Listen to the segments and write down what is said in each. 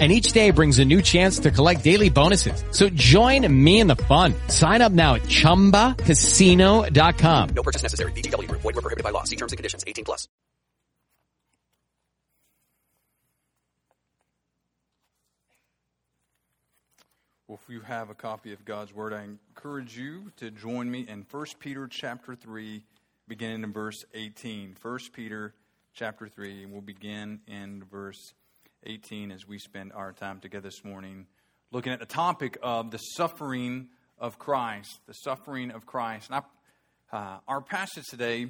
And each day brings a new chance to collect daily bonuses. So join me in the fun. Sign up now at ChumbaCasino.com. No purchase necessary. VGW Group. Void were prohibited by law. See terms and conditions. 18 plus. Well, if you have a copy of God's Word, I encourage you to join me in 1 Peter chapter 3, beginning in verse 18. 1 Peter chapter 3, and we'll begin in verse 18 as we spend our time together this morning looking at the topic of the suffering of Christ. The suffering of Christ. And I, uh, our passage today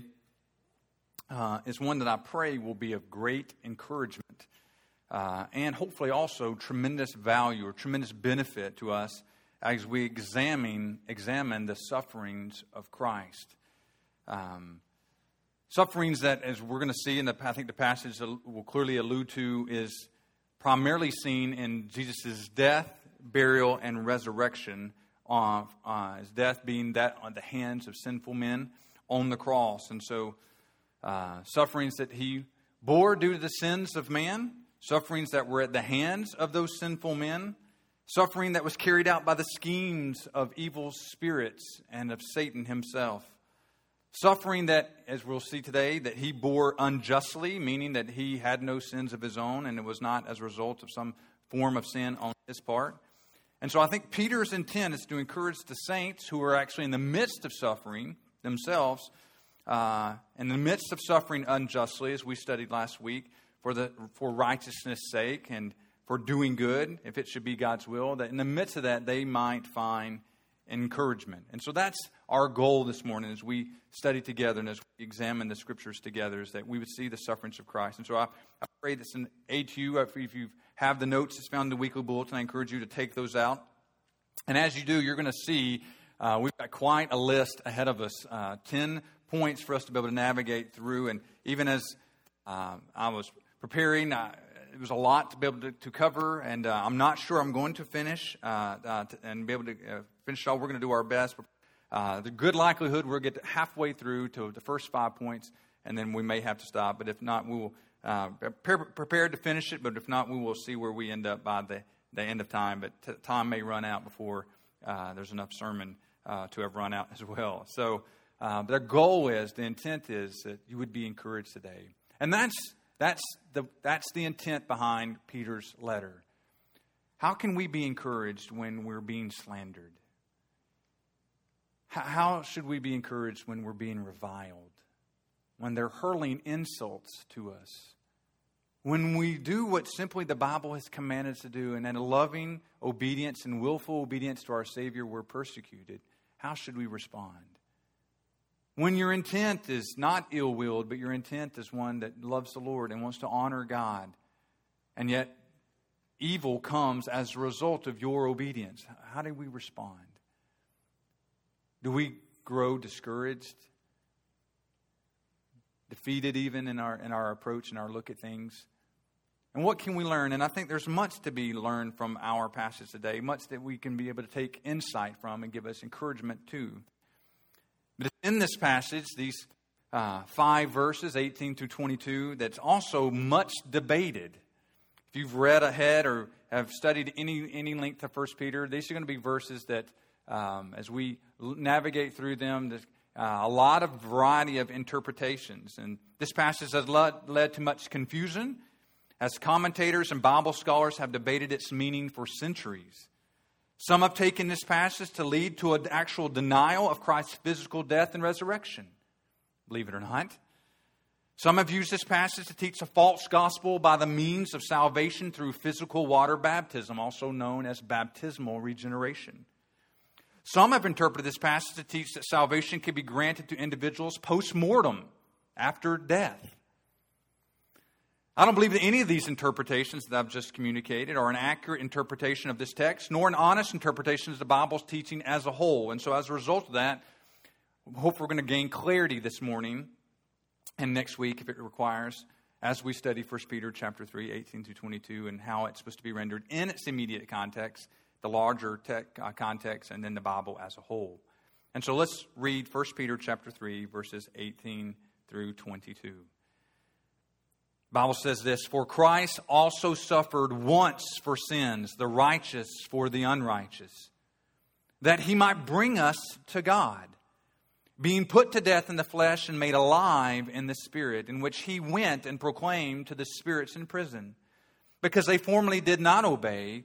uh, is one that I pray will be of great encouragement uh, and hopefully also tremendous value or tremendous benefit to us as we examine, examine the sufferings of Christ. Um, sufferings that, as we're going to see, and I think the passage will clearly allude to, is primarily seen in Jesus' death, burial, and resurrection. Uh, uh, his death being that on the hands of sinful men on the cross. And so, uh, sufferings that he bore due to the sins of man, sufferings that were at the hands of those sinful men, suffering that was carried out by the schemes of evil spirits and of Satan himself. Suffering that, as we'll see today, that he bore unjustly, meaning that he had no sins of his own and it was not as a result of some form of sin on his part. And so I think Peter's intent is to encourage the saints who are actually in the midst of suffering themselves, uh, in the midst of suffering unjustly, as we studied last week, for, the, for righteousness' sake and for doing good, if it should be God's will, that in the midst of that, they might find encouragement. And so that's our goal this morning as we study together and as we examine the scriptures together, is that we would see the sufferings of Christ. And so I, I pray this in aid to you. If you have the notes that's found in the weekly bulletin, I encourage you to take those out. And as you do, you're going to see uh, we've got quite a list ahead of us uh, 10 points for us to be able to navigate through. And even as uh, I was preparing. Uh, it was a lot to be able to, to cover, and uh, I'm not sure I'm going to finish uh, uh to, and be able to finish it all. We're going to do our best. Uh, the good likelihood we'll get halfway through to the first five points, and then we may have to stop. But if not, we will uh, prepare, prepared to finish it. But if not, we will see where we end up by the, the end of time. But t- time may run out before uh, there's enough sermon uh, to have run out as well. So, but our goal is, the intent is that you would be encouraged today, and that's that's the, that's the intent behind Peter's letter. How can we be encouraged when we're being slandered? How should we be encouraged when we're being reviled? When they're hurling insults to us? When we do what simply the Bible has commanded us to do, and in loving obedience and willful obedience to our Savior, we're persecuted, how should we respond? When your intent is not ill willed, but your intent is one that loves the Lord and wants to honor God, and yet evil comes as a result of your obedience, how do we respond? Do we grow discouraged? Defeated even in our in our approach and our look at things? And what can we learn? And I think there's much to be learned from our passage today, much that we can be able to take insight from and give us encouragement to. But in this passage, these uh, five verses, 18 through 22, that's also much debated. If you've read ahead or have studied any, any length of 1 Peter, these are going to be verses that, um, as we navigate through them, uh, a lot of variety of interpretations. And this passage has led, led to much confusion as commentators and Bible scholars have debated its meaning for centuries. Some have taken this passage to lead to an actual denial of Christ's physical death and resurrection, believe it or not. Some have used this passage to teach a false gospel by the means of salvation through physical water baptism, also known as baptismal regeneration. Some have interpreted this passage to teach that salvation can be granted to individuals post mortem, after death. I don't believe that any of these interpretations that I've just communicated are an accurate interpretation of this text, nor an honest interpretation of the Bible's teaching as a whole. And so, as a result of that, I hope we're going to gain clarity this morning And next week, if it requires, as we study 1 Peter chapter 3, 18 through 22, and how it's supposed to be rendered in its immediate context, the larger tech, uh, context, and then the Bible as a whole. And so let's read 1 Peter chapter 3, verses 18 through 22. The Bible says this For Christ also suffered once for sins, the righteous for the unrighteous, that he might bring us to God being put to death in the flesh and made alive in the spirit, in which he went and proclaimed to the spirits in prison, because they formerly did not obey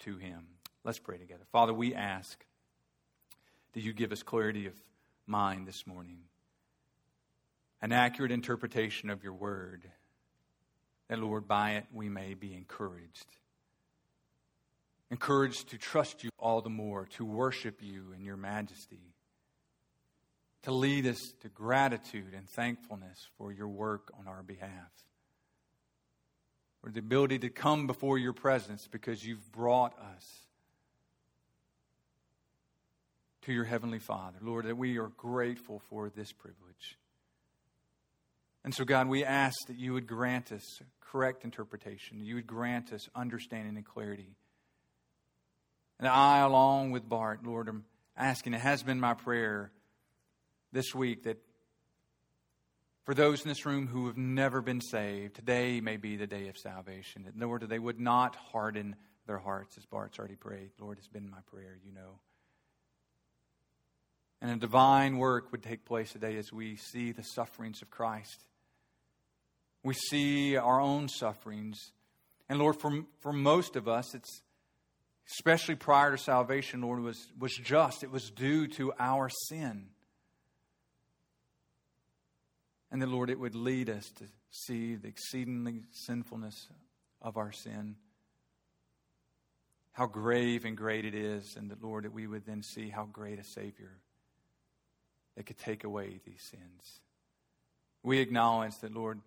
to him. Let's pray together. Father, we ask that you give us clarity of mind this morning, an accurate interpretation of your word, that, Lord, by it we may be encouraged. Encouraged to trust you all the more, to worship you in your majesty to lead us to gratitude and thankfulness for your work on our behalf. For the ability to come before your presence because you've brought us to your Heavenly Father. Lord, that we are grateful for this privilege. And so, God, we ask that you would grant us correct interpretation, you would grant us understanding and clarity. And I, along with Bart, Lord, am asking, it has been my prayer this week that for those in this room who have never been saved, today may be the day of salvation. Lord, they would not harden their hearts, as Bart's already prayed. Lord, it's been my prayer, you know. And a divine work would take place today as we see the sufferings of Christ. We see our own sufferings. And Lord, for, for most of us, it's especially prior to salvation, Lord, was, was just. It was due to our sin. And then, Lord, it would lead us to see the exceedingly sinfulness of our sin, how grave and great it is, and that, Lord, that we would then see how great a Savior that could take away these sins. We acknowledge that, Lord,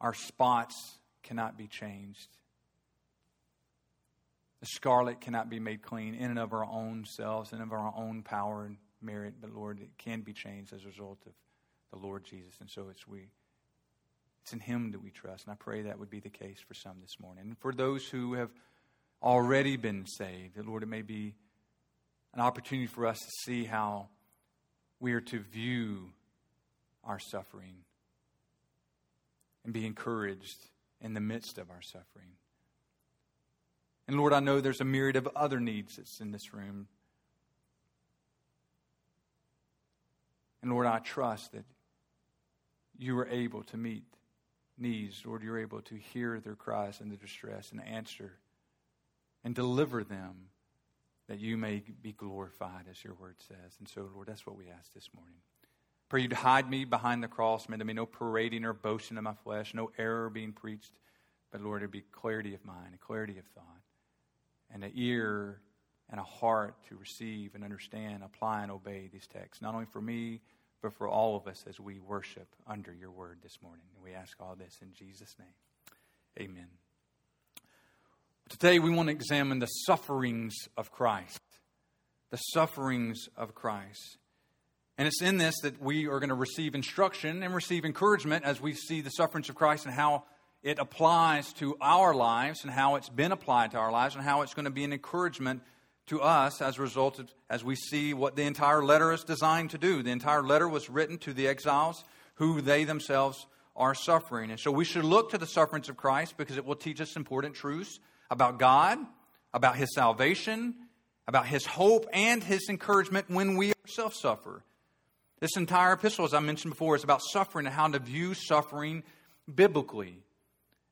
our spots cannot be changed. The scarlet cannot be made clean in and of our own selves and of our own power merit, but Lord, it can be changed as a result of the Lord Jesus. And so it's we it's in him that we trust. And I pray that would be the case for some this morning. And for those who have already been saved, that Lord, it may be an opportunity for us to see how we are to view our suffering and be encouraged in the midst of our suffering. And Lord, I know there's a myriad of other needs that's in this room And Lord, I trust that you are able to meet needs. Lord, you're able to hear their cries and their distress and answer and deliver them that you may be glorified, as your word says. And so, Lord, that's what we ask this morning. Pray you to hide me behind the cross. May there be no parading or boasting of my flesh, no error being preached. But, Lord, it be clarity of mind, clarity of thought, and an ear and a heart to receive and understand, apply, and obey these texts, not only for me, but for all of us as we worship under your word this morning. And we ask all this in Jesus' name. Amen. Today, we want to examine the sufferings of Christ. The sufferings of Christ. And it's in this that we are going to receive instruction and receive encouragement as we see the sufferings of Christ and how it applies to our lives and how it's been applied to our lives and how it's going to be an encouragement to us as a result of, as we see what the entire letter is designed to do. The entire letter was written to the exiles who they themselves are suffering. And so we should look to the sufferings of Christ because it will teach us important truths about God, about his salvation, about his hope, and his encouragement when we ourselves suffer. This entire epistle, as I mentioned before, is about suffering and how to view suffering biblically.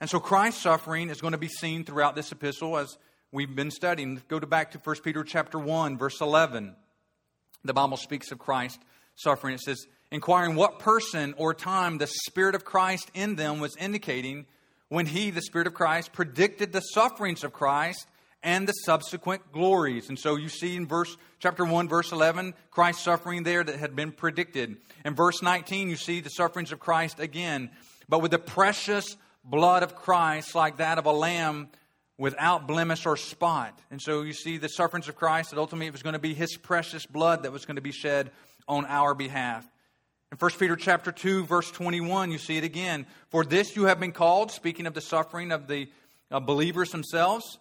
And so Christ's suffering is going to be seen throughout this epistle as we've been studying. Go to back to 1 Peter chapter 1, verse 11. The Bible speaks of Christ suffering. It says, inquiring what person or time the Spirit of Christ in them was indicating when he, the Spirit of Christ, predicted the sufferings of Christ and the subsequent glories. And so you see in verse chapter 1 verse 11 Christ's suffering there that had been predicted. In verse 19 you see the sufferings of Christ again, but with the precious blood of Christ like that of a lamb without blemish or spot. And so you see the sufferings of Christ that ultimately it was going to be his precious blood that was going to be shed on our behalf. In 1 Peter chapter 2 verse 21 you see it again. For this you have been called speaking of the suffering of the uh, believers themselves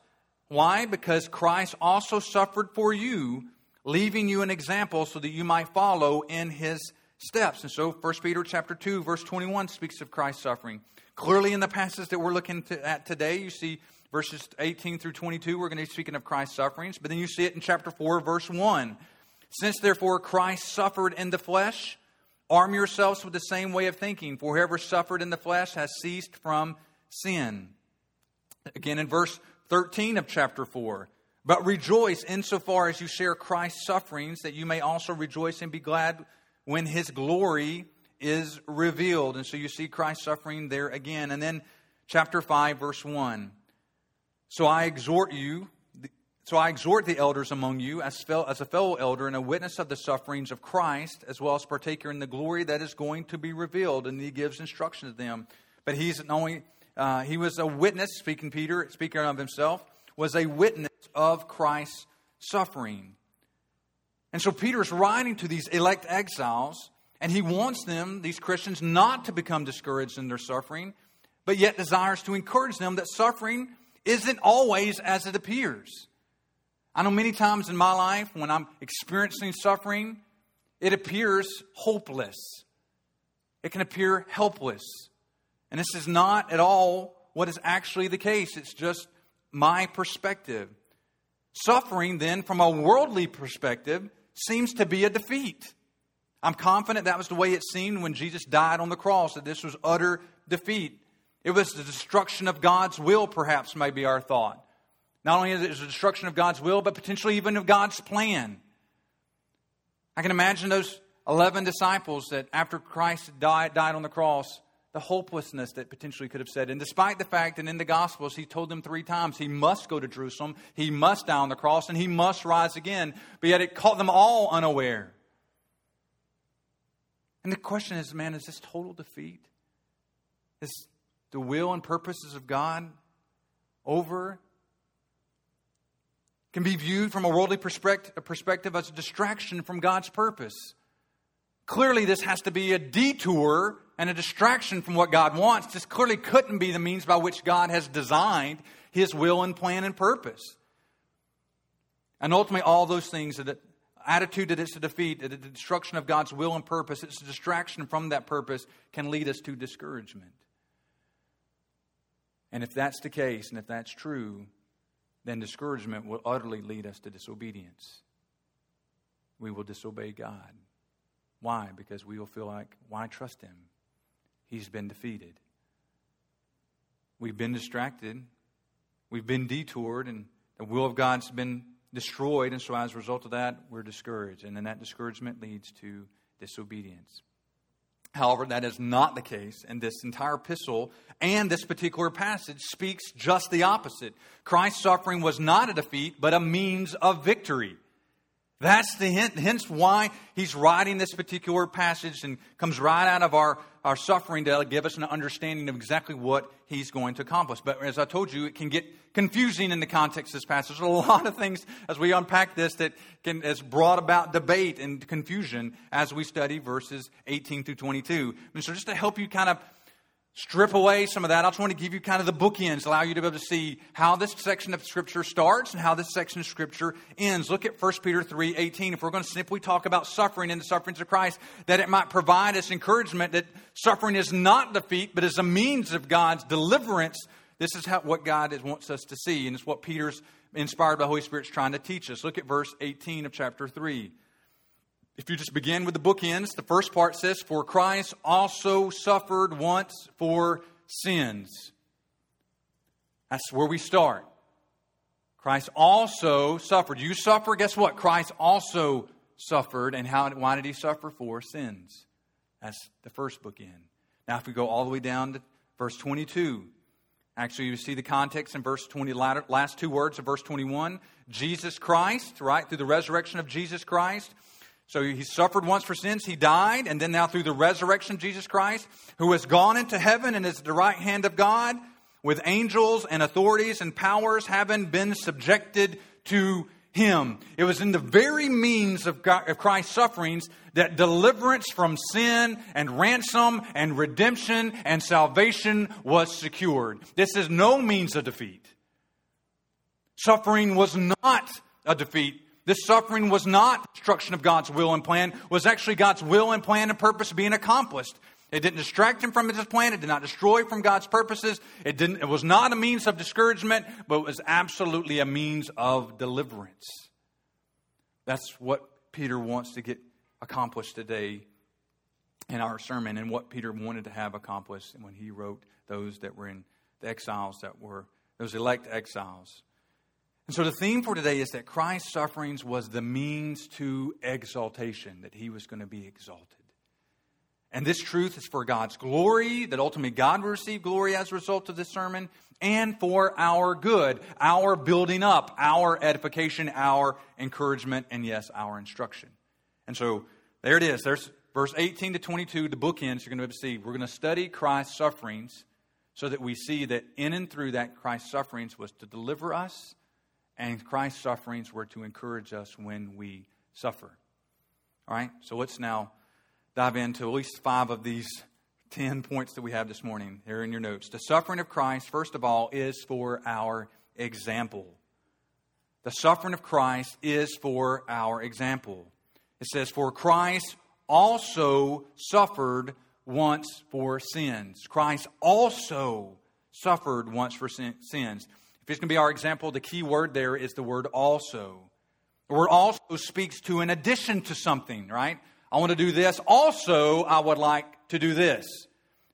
why? Because Christ also suffered for you, leaving you an example so that you might follow in his steps. And so 1 Peter chapter 2 verse 21 speaks of Christ's suffering. Clearly in the passage that we're looking to, at today, you see verses 18 through 22, we're going to be speaking of Christ's sufferings, but then you see it in chapter 4 verse 1. Since therefore Christ suffered in the flesh, arm yourselves with the same way of thinking, for whoever suffered in the flesh has ceased from sin. Again in verse 13 of chapter 4. But rejoice insofar as you share Christ's sufferings, that you may also rejoice and be glad when his glory is revealed. And so you see Christ's suffering there again. And then chapter 5, verse 1. So I exhort you, so I exhort the elders among you as, as a fellow elder and a witness of the sufferings of Christ, as well as partaker in the glory that is going to be revealed. And he gives instruction to them. But he's not only uh, he was a witness, speaking Peter, speaking of himself, was a witness of Christ's suffering. And so Peter's writing to these elect exiles, and he wants them, these Christians, not to become discouraged in their suffering, but yet desires to encourage them that suffering isn't always as it appears. I know many times in my life when I'm experiencing suffering, it appears hopeless. It can appear helpless. And this is not at all what is actually the case, it's just my perspective. Suffering, then, from a worldly perspective, seems to be a defeat. I'm confident that was the way it seemed when Jesus died on the cross, that this was utter defeat. It was the destruction of God's will, perhaps, may be our thought. Not only is it the destruction of God's will, but potentially even of God's plan. I can imagine those 11 disciples that after Christ died, died on the cross, the hopelessness that potentially could have said. And despite the fact that in the Gospels he told them three times he must go to Jerusalem, he must die on the cross, and he must rise again, but yet it caught them all unaware. And the question is man, is this total defeat? Is the will and purposes of God over? Can be viewed from a worldly perspective as a distraction from God's purpose. Clearly, this has to be a detour and a distraction from what God wants. This clearly couldn't be the means by which God has designed his will and plan and purpose. And ultimately, all those things, the attitude that it's a defeat, the destruction of God's will and purpose, it's a distraction from that purpose, can lead us to discouragement. And if that's the case, and if that's true, then discouragement will utterly lead us to disobedience. We will disobey God. Why? Because we will feel like, why trust him? He's been defeated. We've been distracted. We've been detoured, and the will of God's been destroyed. And so, as a result of that, we're discouraged. And then that discouragement leads to disobedience. However, that is not the case, and this entire epistle and this particular passage speaks just the opposite. Christ's suffering was not a defeat, but a means of victory. That's the hint, hence why he's writing this particular passage and comes right out of our, our suffering to give us an understanding of exactly what he's going to accomplish. But as I told you, it can get confusing in the context of this passage. There's a lot of things as we unpack this that can, has brought about debate and confusion as we study verses 18 through 22. And so just to help you kind of strip away some of that. I just want to give you kind of the bookends, allow you to be able to see how this section of Scripture starts and how this section of Scripture ends. Look at 1 Peter 3 18. If we're going to simply talk about suffering and the sufferings of Christ, that it might provide us encouragement that suffering is not defeat, but is a means of God's deliverance. This is how, what God is, wants us to see, and it's what Peter's inspired by the Holy Spirit is trying to teach us. Look at verse 18 of chapter 3. If you just begin with the bookends, the first part says, For Christ also suffered once for sins. That's where we start. Christ also suffered. You suffer, guess what? Christ also suffered. And how, why did he suffer? For sins. That's the first bookend. Now, if we go all the way down to verse 22, actually, you see the context in verse 20, last two words of verse 21 Jesus Christ, right? Through the resurrection of Jesus Christ. So he suffered once for sins, he died, and then now through the resurrection Jesus Christ, who has gone into heaven and is at the right hand of God, with angels and authorities and powers having been subjected to him. It was in the very means of, God, of Christ's sufferings that deliverance from sin and ransom and redemption and salvation was secured. This is no means of defeat. Suffering was not a defeat. This suffering was not destruction of God's will and plan, was actually God's will and plan and purpose being accomplished. It didn't distract him from his plan. It did not destroy from God's purposes. It, didn't, it was not a means of discouragement, but it was absolutely a means of deliverance. That's what Peter wants to get accomplished today in our sermon and what Peter wanted to have accomplished when he wrote those that were in the exiles that were those elect exiles. And so the theme for today is that Christ's sufferings was the means to exaltation, that he was going to be exalted. And this truth is for God's glory, that ultimately God will receive glory as a result of this sermon, and for our good, our building up, our edification, our encouragement, and yes, our instruction. And so there it is. There's verse 18 to 22, the bookends you're going to see. We're going to study Christ's sufferings so that we see that in and through that, Christ's sufferings was to deliver us, and Christ's sufferings were to encourage us when we suffer. All right? So let's now dive into at least five of these 10 points that we have this morning here in your notes. The suffering of Christ, first of all, is for our example. The suffering of Christ is for our example. It says, For Christ also suffered once for sins. Christ also suffered once for sins. If it's going to be our example, the key word there is the word also. The word also speaks to an addition to something, right? I want to do this. Also, I would like to do this.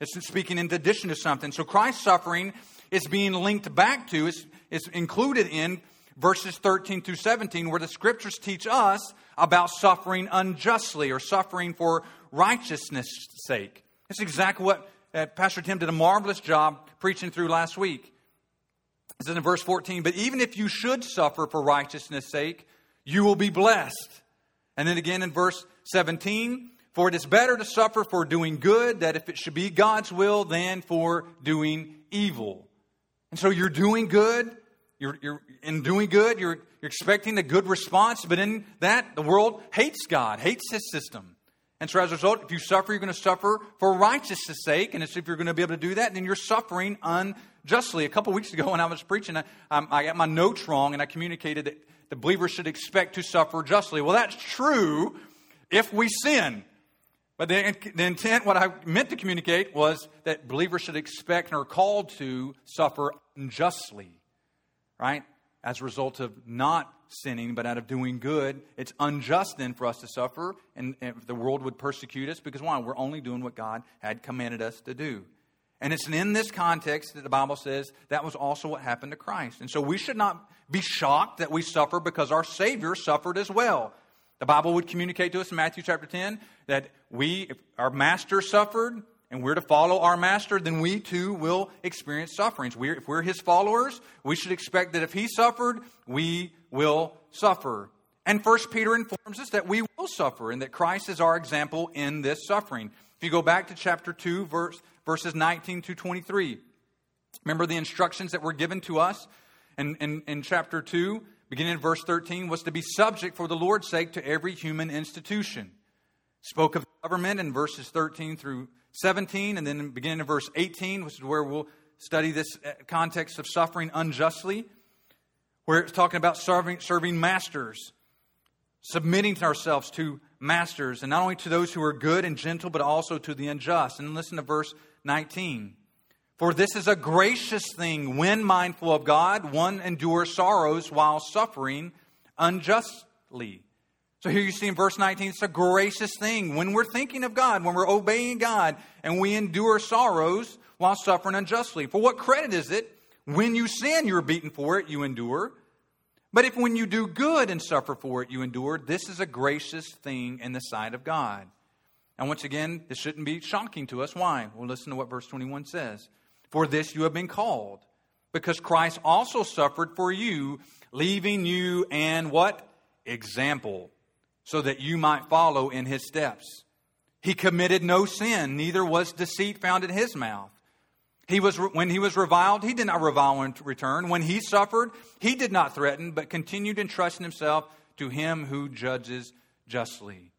It's speaking in addition to something. So Christ's suffering is being linked back to, is, is included in verses 13 through 17, where the scriptures teach us about suffering unjustly or suffering for righteousness' sake. That's exactly what uh, Pastor Tim did a marvelous job preaching through last week. It says in verse 14, But even if you should suffer for righteousness' sake, you will be blessed. And then again in verse 17, for it is better to suffer for doing good, that if it should be God's will, than for doing evil. And so you're doing good. You're, you're in doing good, you're, you're expecting a good response, but in that, the world hates God, hates his system. And so as a result, if you suffer, you're going to suffer for righteousness' sake. And if you're going to be able to do that, then you're suffering unjustly. A couple weeks ago when I was preaching, I, I got my notes wrong and I communicated that the believer should expect to suffer justly. Well, that's true if we sin. But the, the intent, what I meant to communicate, was that believers should expect and are called to suffer unjustly, right? As a result of not sinning, but out of doing good. It's unjust then for us to suffer, and, and the world would persecute us because why? We're only doing what God had commanded us to do. And it's in this context that the Bible says that was also what happened to Christ. And so we should not be shocked that we suffer because our Savior suffered as well. The Bible would communicate to us in Matthew chapter 10 that we, if our master suffered and we're to follow our master, then we too will experience sufferings. We're, if we're his followers, we should expect that if he suffered, we will suffer. And First Peter informs us that we will suffer and that Christ is our example in this suffering. If you go back to chapter 2, verse, verses 19 to 23, remember the instructions that were given to us in, in, in chapter 2? beginning in verse 13, was to be subject for the Lord's sake to every human institution. Spoke of government in verses 13 through 17, and then beginning in verse 18, which is where we'll study this uh, context of suffering unjustly, where it's talking about serving, serving masters, submitting to ourselves to masters, and not only to those who are good and gentle, but also to the unjust. And listen to verse 19. For this is a gracious thing when mindful of God, one endures sorrows while suffering unjustly. So here you see in verse 19, it's a gracious thing when we're thinking of God, when we're obeying God, and we endure sorrows while suffering unjustly. For what credit is it when you sin, you're beaten for it, you endure? But if when you do good and suffer for it, you endure, this is a gracious thing in the sight of God. And once again, this shouldn't be shocking to us. Why? Well, listen to what verse 21 says. For this you have been called, because Christ also suffered for you, leaving you an what? Example, so that you might follow in his steps. He committed no sin, neither was deceit found in his mouth. He was, when he was reviled, he did not revile in return. When he suffered, he did not threaten, but continued entrusting himself to him who judges justly.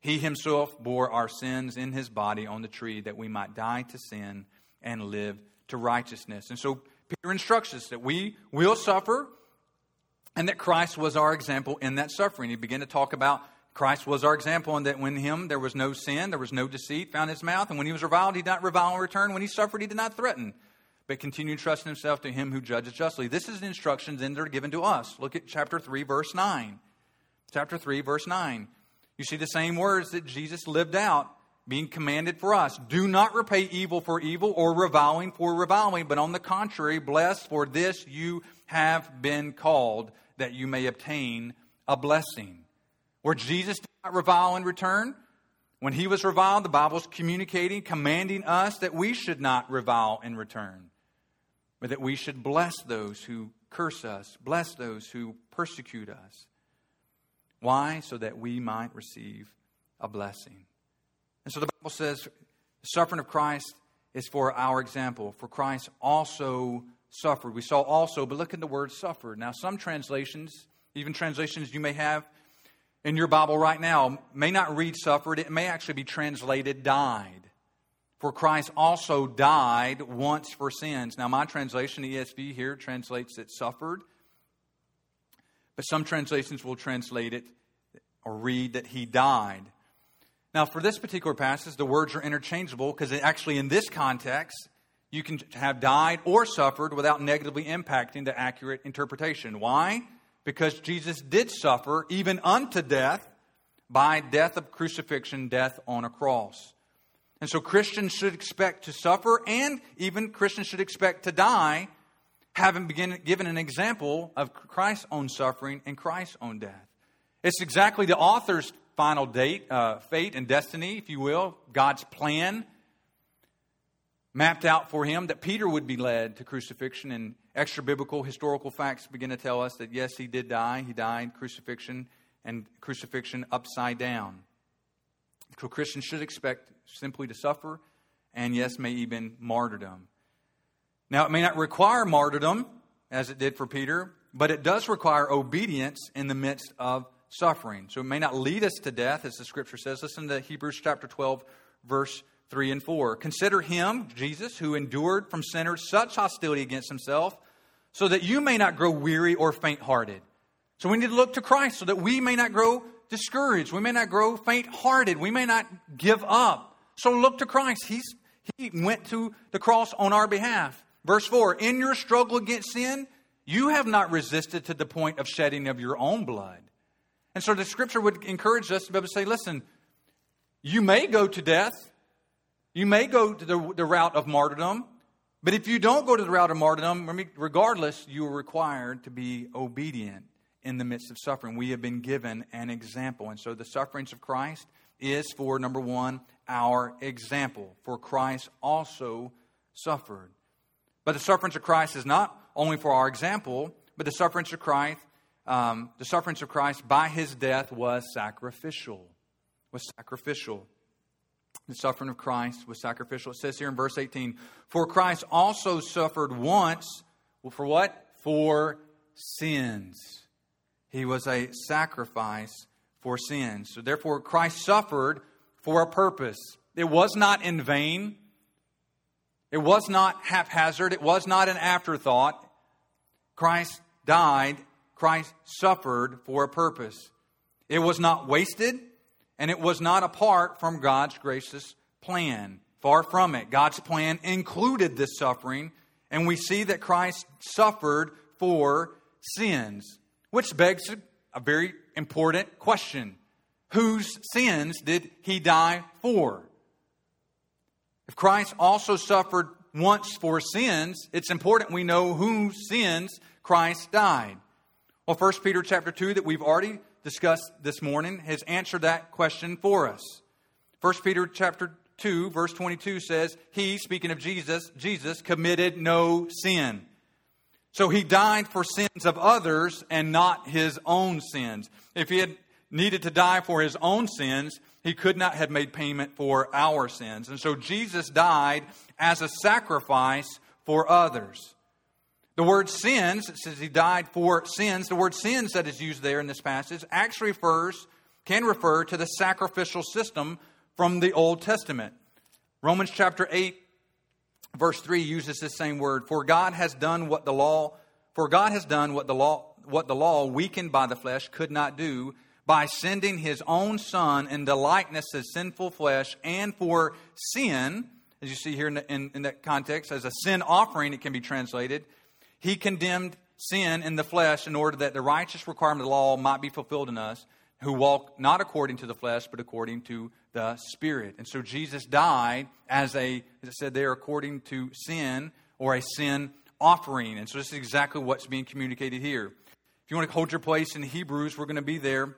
He himself bore our sins in his body on the tree that we might die to sin and live to righteousness. And so Peter instructs us that we will suffer and that Christ was our example in that suffering. He began to talk about Christ was our example and that when him there was no sin, there was no deceit found in his mouth, and when he was reviled, he did not revile in return. When he suffered, he did not threaten, but continued trusting himself to him who judges justly. This is the instructions then that are given to us. Look at chapter 3, verse 9. Chapter 3, verse 9. You see the same words that Jesus lived out being commanded for us. Do not repay evil for evil or reviling for reviling, but on the contrary, bless, for this you have been called, that you may obtain a blessing. Where Jesus did not revile in return, when he was reviled, the Bible's communicating, commanding us that we should not revile in return, but that we should bless those who curse us, bless those who persecute us. Why? So that we might receive a blessing. And so the Bible says the suffering of Christ is for our example, for Christ also suffered. We saw also, but look at the word suffered. Now, some translations, even translations you may have, in your Bible right now may not read suffered, it may actually be translated died. For Christ also died once for sins. Now, my translation, ESV here, translates it suffered. But some translations will translate it or read that he died. Now, for this particular passage, the words are interchangeable because actually, in this context, you can have died or suffered without negatively impacting the accurate interpretation. Why? because Jesus did suffer even unto death by death of crucifixion, death on a cross. And so Christians should expect to suffer, and even Christians should expect to die, having begin, given an example of Christ's own suffering and Christ's own death. It's exactly the author's final date, uh, fate, and destiny, if you will, God's plan mapped out for him that Peter would be led to crucifixion and extra biblical historical facts begin to tell us that yes, he did die. He died crucifixion and crucifixion upside down. So Christians should expect simply to suffer and yes, may even martyrdom. Now, it may not require martyrdom as it did for Peter, but it does require obedience in the midst of suffering. So it may not lead us to death, as the scripture says. Listen to Hebrews chapter 12, verse 3 and 4. Consider him, Jesus, who endured from sinners such hostility against himself, so that you may not grow weary or faint hearted. So we need to look to Christ so that we may not grow discouraged. We may not grow faint hearted. We may not give up. So look to Christ. He's, he went to the cross on our behalf. Verse 4 In your struggle against sin, you have not resisted to the point of shedding of your own blood. And so the scripture would encourage us to be able to say, listen, you may go to death, you may go to the, the route of martyrdom, but if you don't go to the route of martyrdom, regardless, you are required to be obedient in the midst of suffering. We have been given an example. And so the sufferings of Christ is for, number one, our example. For Christ also suffered. But the sufferings of Christ is not only for our example, but the sufferings of Christ, um, the sufferings of Christ by his death was sacrificial. Was sacrificial. The suffering of Christ was sacrificial. It says here in verse 18, For Christ also suffered once, well, for what? For sins. He was a sacrifice for sins. So therefore, Christ suffered for a purpose. It was not in vain. It was not haphazard. It was not an afterthought. Christ died. Christ suffered for a purpose. It was not wasted and it was not apart from God's gracious plan. Far from it. God's plan included this suffering, and we see that Christ suffered for sins, which begs a very important question Whose sins did he die for? If Christ also suffered once for sins, it's important we know whose sins Christ died. Well, 1 Peter chapter 2 that we've already discussed this morning has answered that question for us. 1 Peter chapter 2 verse 22 says, "He, speaking of Jesus, Jesus committed no sin." So he died for sins of others and not his own sins. If he had needed to die for his own sins, he could not have made payment for our sins. And so Jesus died as a sacrifice for others. The word sins, says he died for sins. The word sins that is used there in this passage actually refers, can refer to the sacrificial system from the Old Testament. Romans chapter 8, verse 3 uses this same word. For God has done what the law, for God has done what the law, what the law, weakened by the flesh, could not do by sending his own son in the likeness of sinful flesh and for sin, as you see here in, the, in, in that context, as a sin offering, it can be translated he condemned sin in the flesh in order that the righteous requirement of the law might be fulfilled in us who walk not according to the flesh, but according to the Spirit. And so Jesus died as a, as I said there, according to sin or a sin offering. And so this is exactly what's being communicated here. If you want to hold your place in Hebrews, we're going to be there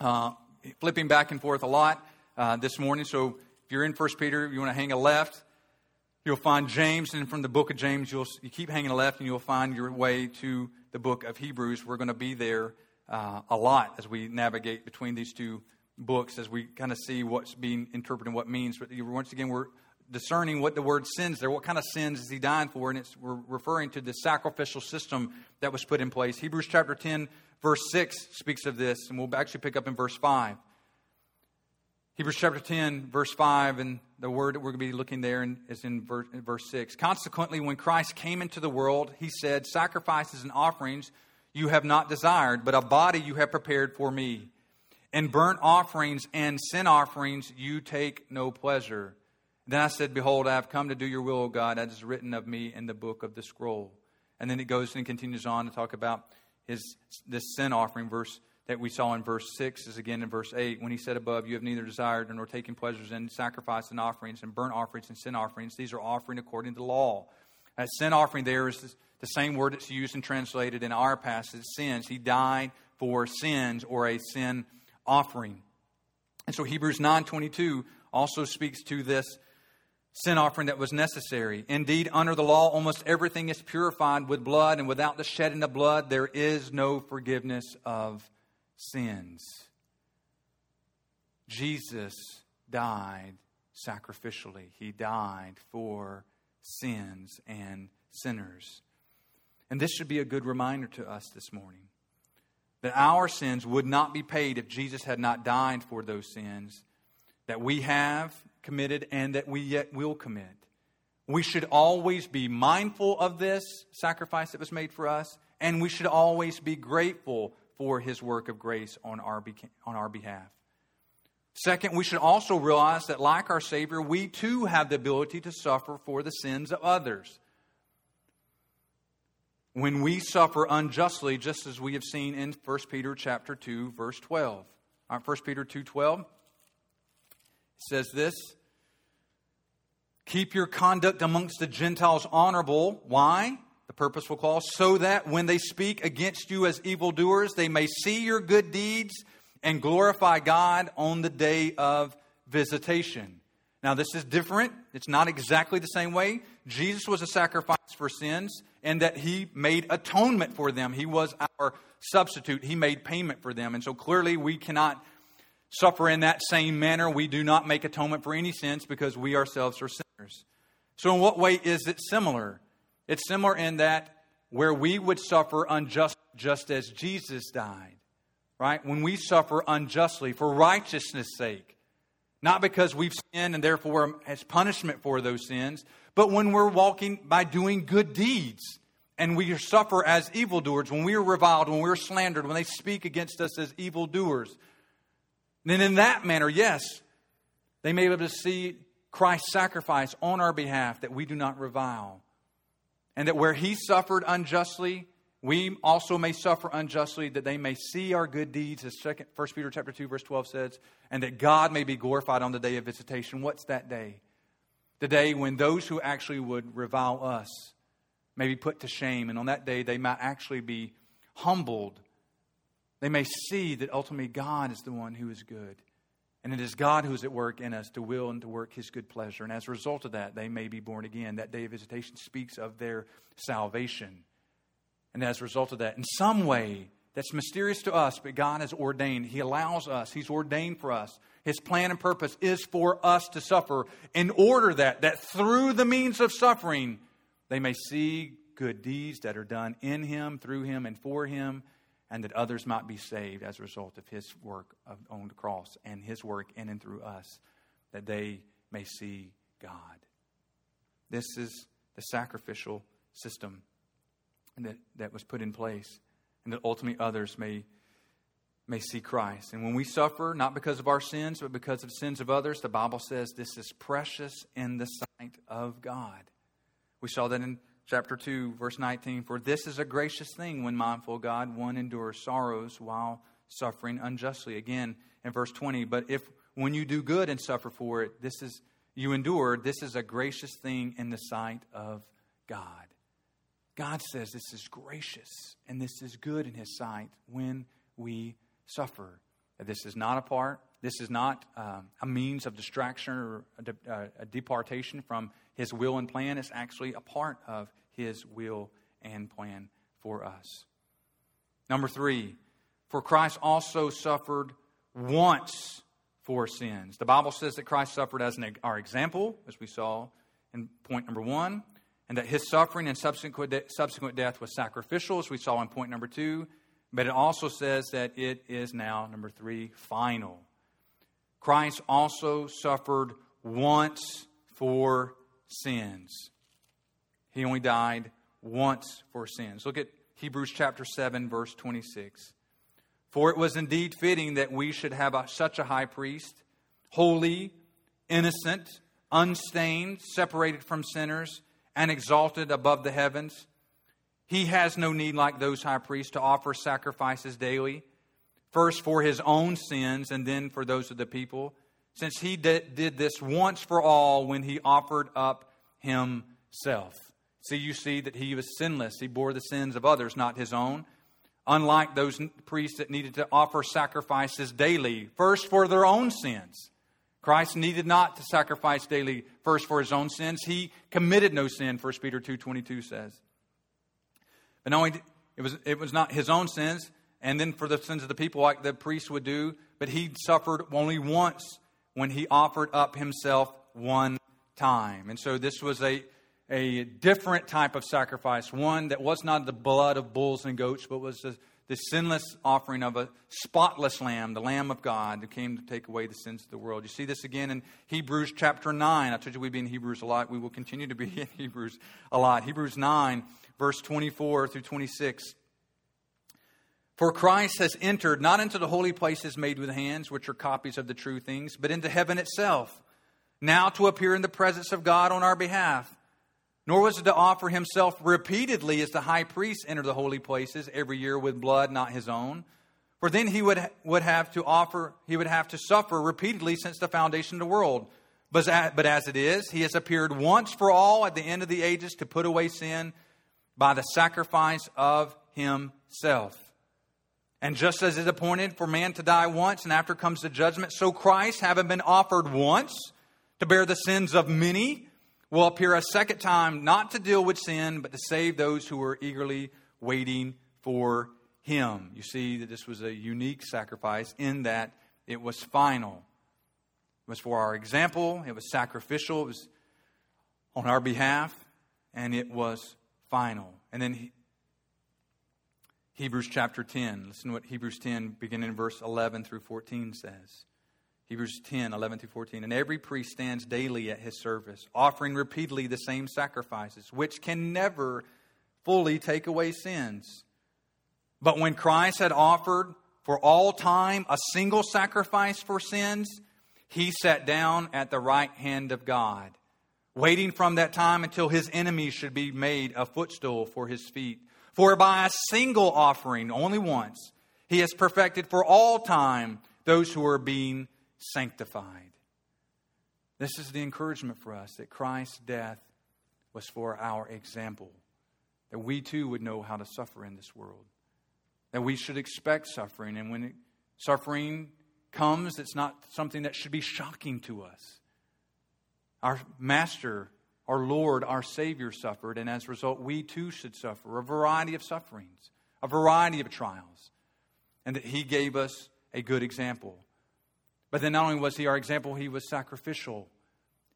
uh, flipping back and forth a lot uh, this morning. So if you're in First Peter, you want to hang a left. You'll find James, and from the book of James, you'll you keep hanging a left, and you'll find your way to the book of Hebrews. We're going to be there uh, a lot as we navigate between these two books, as we kind of see what's being interpreted and what means. But once again, we're discerning what the word sins there. What kind of sins is he dying for? And it's we're referring to the sacrificial system that was put in place. Hebrews chapter 10, verse 6 speaks of this, and we'll actually pick up in verse 5. Hebrews chapter 10, verse 5, and the word that we're going to be looking there is in verse, in verse 6. Consequently, when Christ came into the world, he said, Sacrifices and offerings you have not desired, but a body you have prepared for me. In burnt offerings and sin offerings you take no pleasure. Then I said, Behold, I have come to do your will, O God, as is written of me in the book of the scroll. And then it goes and continues on to talk about his this sin offering, verse that we saw in verse 6 is again in verse 8 when he said above, You have neither desired nor taken pleasures in sacrifice and offerings and burnt offerings and sin offerings. These are offering according to the law. That sin offering there is the same word that's used and translated in our passage sins. He died for sins or a sin offering. And so Hebrews 9:22 also speaks to this sin offering that was necessary. Indeed, under the law, almost everything is purified with blood, and without the shedding of blood, there is no forgiveness of sins. Jesus died sacrificially, He died for sins and sinners. And this should be a good reminder to us this morning that our sins would not be paid if Jesus had not died for those sins that we have committed and that we yet will commit. We should always be mindful of this sacrifice that was made for us, and we should always be grateful for his work of grace on our, on our behalf. Second, we should also realize that, like our Savior, we too have the ability to suffer for the sins of others. When we suffer unjustly, just as we have seen in 1 Peter chapter 2, verse 12. Uh, 1 Peter 2.12 says this, Keep your conduct amongst the Gentiles honorable. Why? the purposeful clause, so that when they speak against you as evildoers, they may see your good deeds and glorify God on the day of visitation. Now, this is different. It's not exactly the same way. Jesus was a sacrifice for sins, and that he made atonement for them. He was our substitute, he made payment for them. And so clearly, we cannot suffer in that same manner. We do not make atonement for any sins because we ourselves are sinners. So, in what way is it similar? It's similar in that where we would suffer unjust just as Jesus died, right? When we suffer unjustly for righteousness' sake, not because we've sinned and therefore as punishment for those sins, but when we're walking by doing good deeds and we suffer as evildoers, when we are reviled, when we're slandered, when they speak against us as evildoers, then in that manner, yes, they may be able to see Christ's sacrifice on our behalf that we do not revile and that where he suffered unjustly, we also may suffer unjustly, that they may see our good deeds, as 2 1 Peter chapter 2, verse 12 says, and that God may be glorified on the day of visitation. What's that day? The day when those who actually would revile us may be put to shame, and on that day they might actually be humbled. They may see that ultimately God is the one who is good, And it is God who is at work in us to will and to work his good pleasure. And as a result of that, they may be born again. That day of visitation speaks of their salvation. And as a result of that, in some way that's mysterious to us, but God has ordained, He allows us, He's ordained for us. His plan and purpose is for us to suffer in order that, that through the means of suffering, they may see good deeds that are done in Him, through Him, and for Him, and that others might be saved as a result of His work on the cross and His work in and through us, that they may see God. This is the sacrificial system that, that was put in place, and that ultimately others may, may see Christ. And when we suffer, not because of our sins, but because of sins of others, the Bible says this is precious in the sight of God. We saw that in chapter 2, verse 19. For this is a gracious thing when mindful God, one endures sorrows while suffering unjustly. Again, in verse 20, but if when you do good and suffer for it, this is you endure, this is a gracious thing in the sight of God. God says this is gracious and this is good in His sight when we suffer. This is not a part, this is not um, a means of distraction or a, de- uh, a departation from His will and plan. It's actually a part of His will and plan for us. Number three, for Christ also suffered once for sins. The Bible says that Christ suffered as an, our example, as we saw in point number one and that his suffering and subsequent, de- subsequent death was sacrificial, as we saw in point number two. But it also says that it is now, number three, final. Christ also suffered once for sins. He only died once for sins. Look at Hebrews chapter 7, verse 26. For it was indeed fitting that we should have a, such a high priest, holy, innocent, unstained, separated from sinners and exalted above the heavens. He has no need, like those high priests, to offer sacrifices daily, first for his own sins and then for those of the people, since he did, this once for all when he offered up himself. See, you see that he was sinless. He bore the sins of others, not his own. Unlike those priests that needed to offer sacrifices daily, first for their own sins Christ needed not to sacrifice daily first for his own sins. He committed no sin, 1 Peter 2.22 says. But not only, it was, it was not his own sins, and then for the sins of the people like the priests would do, but he suffered only once when he offered up himself one time. And so this was a, a different type of sacrifice, one that was not the blood of bulls and goats, but was the the sinless offering of a spotless lamb, the Lamb of God, who came to take away the sins of the world. You see this again in Hebrews chapter 9. I told you we'd be in Hebrews a lot. We will continue to be in Hebrews a lot. Hebrews 9, verse 24 through 26. For Christ has entered not into the holy places made with hands, which are copies of the true things, but into heaven itself, now to appear in the presence of God on our behalf. Nor was it to offer himself repeatedly as the high priest entered the holy places every year with blood not his own. For then he would, would have to offer, he would have to suffer repeatedly since the foundation of the world. But but as it is, he has appeared once for all at the end of the ages to put away sin by the sacrifice of himself. And just as it is appointed for man to die once and after comes the judgment, so Christ, having been offered once to bear the sins of many, will appear a second time, not to deal with sin, but to save those who are eagerly waiting for him. You see that this was a unique sacrifice in that it was final. It was for our example, it was sacrificial, it was on our behalf, and it was final. And then Hebrews chapter 10. Listen to what Hebrews 10, beginning in verse 11 through 14, says. Hebrews 10, 11 through 14. And every priest stands daily at his service, offering repeatedly the same sacrifices, which can never fully take away sins. But when Christ had offered for all time a single sacrifice for sins, he sat down at the right hand of God, waiting from that time until his enemies should be made a footstool for his feet. For by a single offering, only once, he has perfected for all time those who are being sanctified. This is the encouragement for us that Christ's death was for our example, that we too would know how to suffer in this world, that we should expect suffering, and when suffering comes, it's not something that should be shocking to us. Our Master, our Lord, our Savior suffered, and as a result, we too should suffer a variety of sufferings, a variety of trials, and that He gave us a good example. But then not only was He our example, He was sacrificial.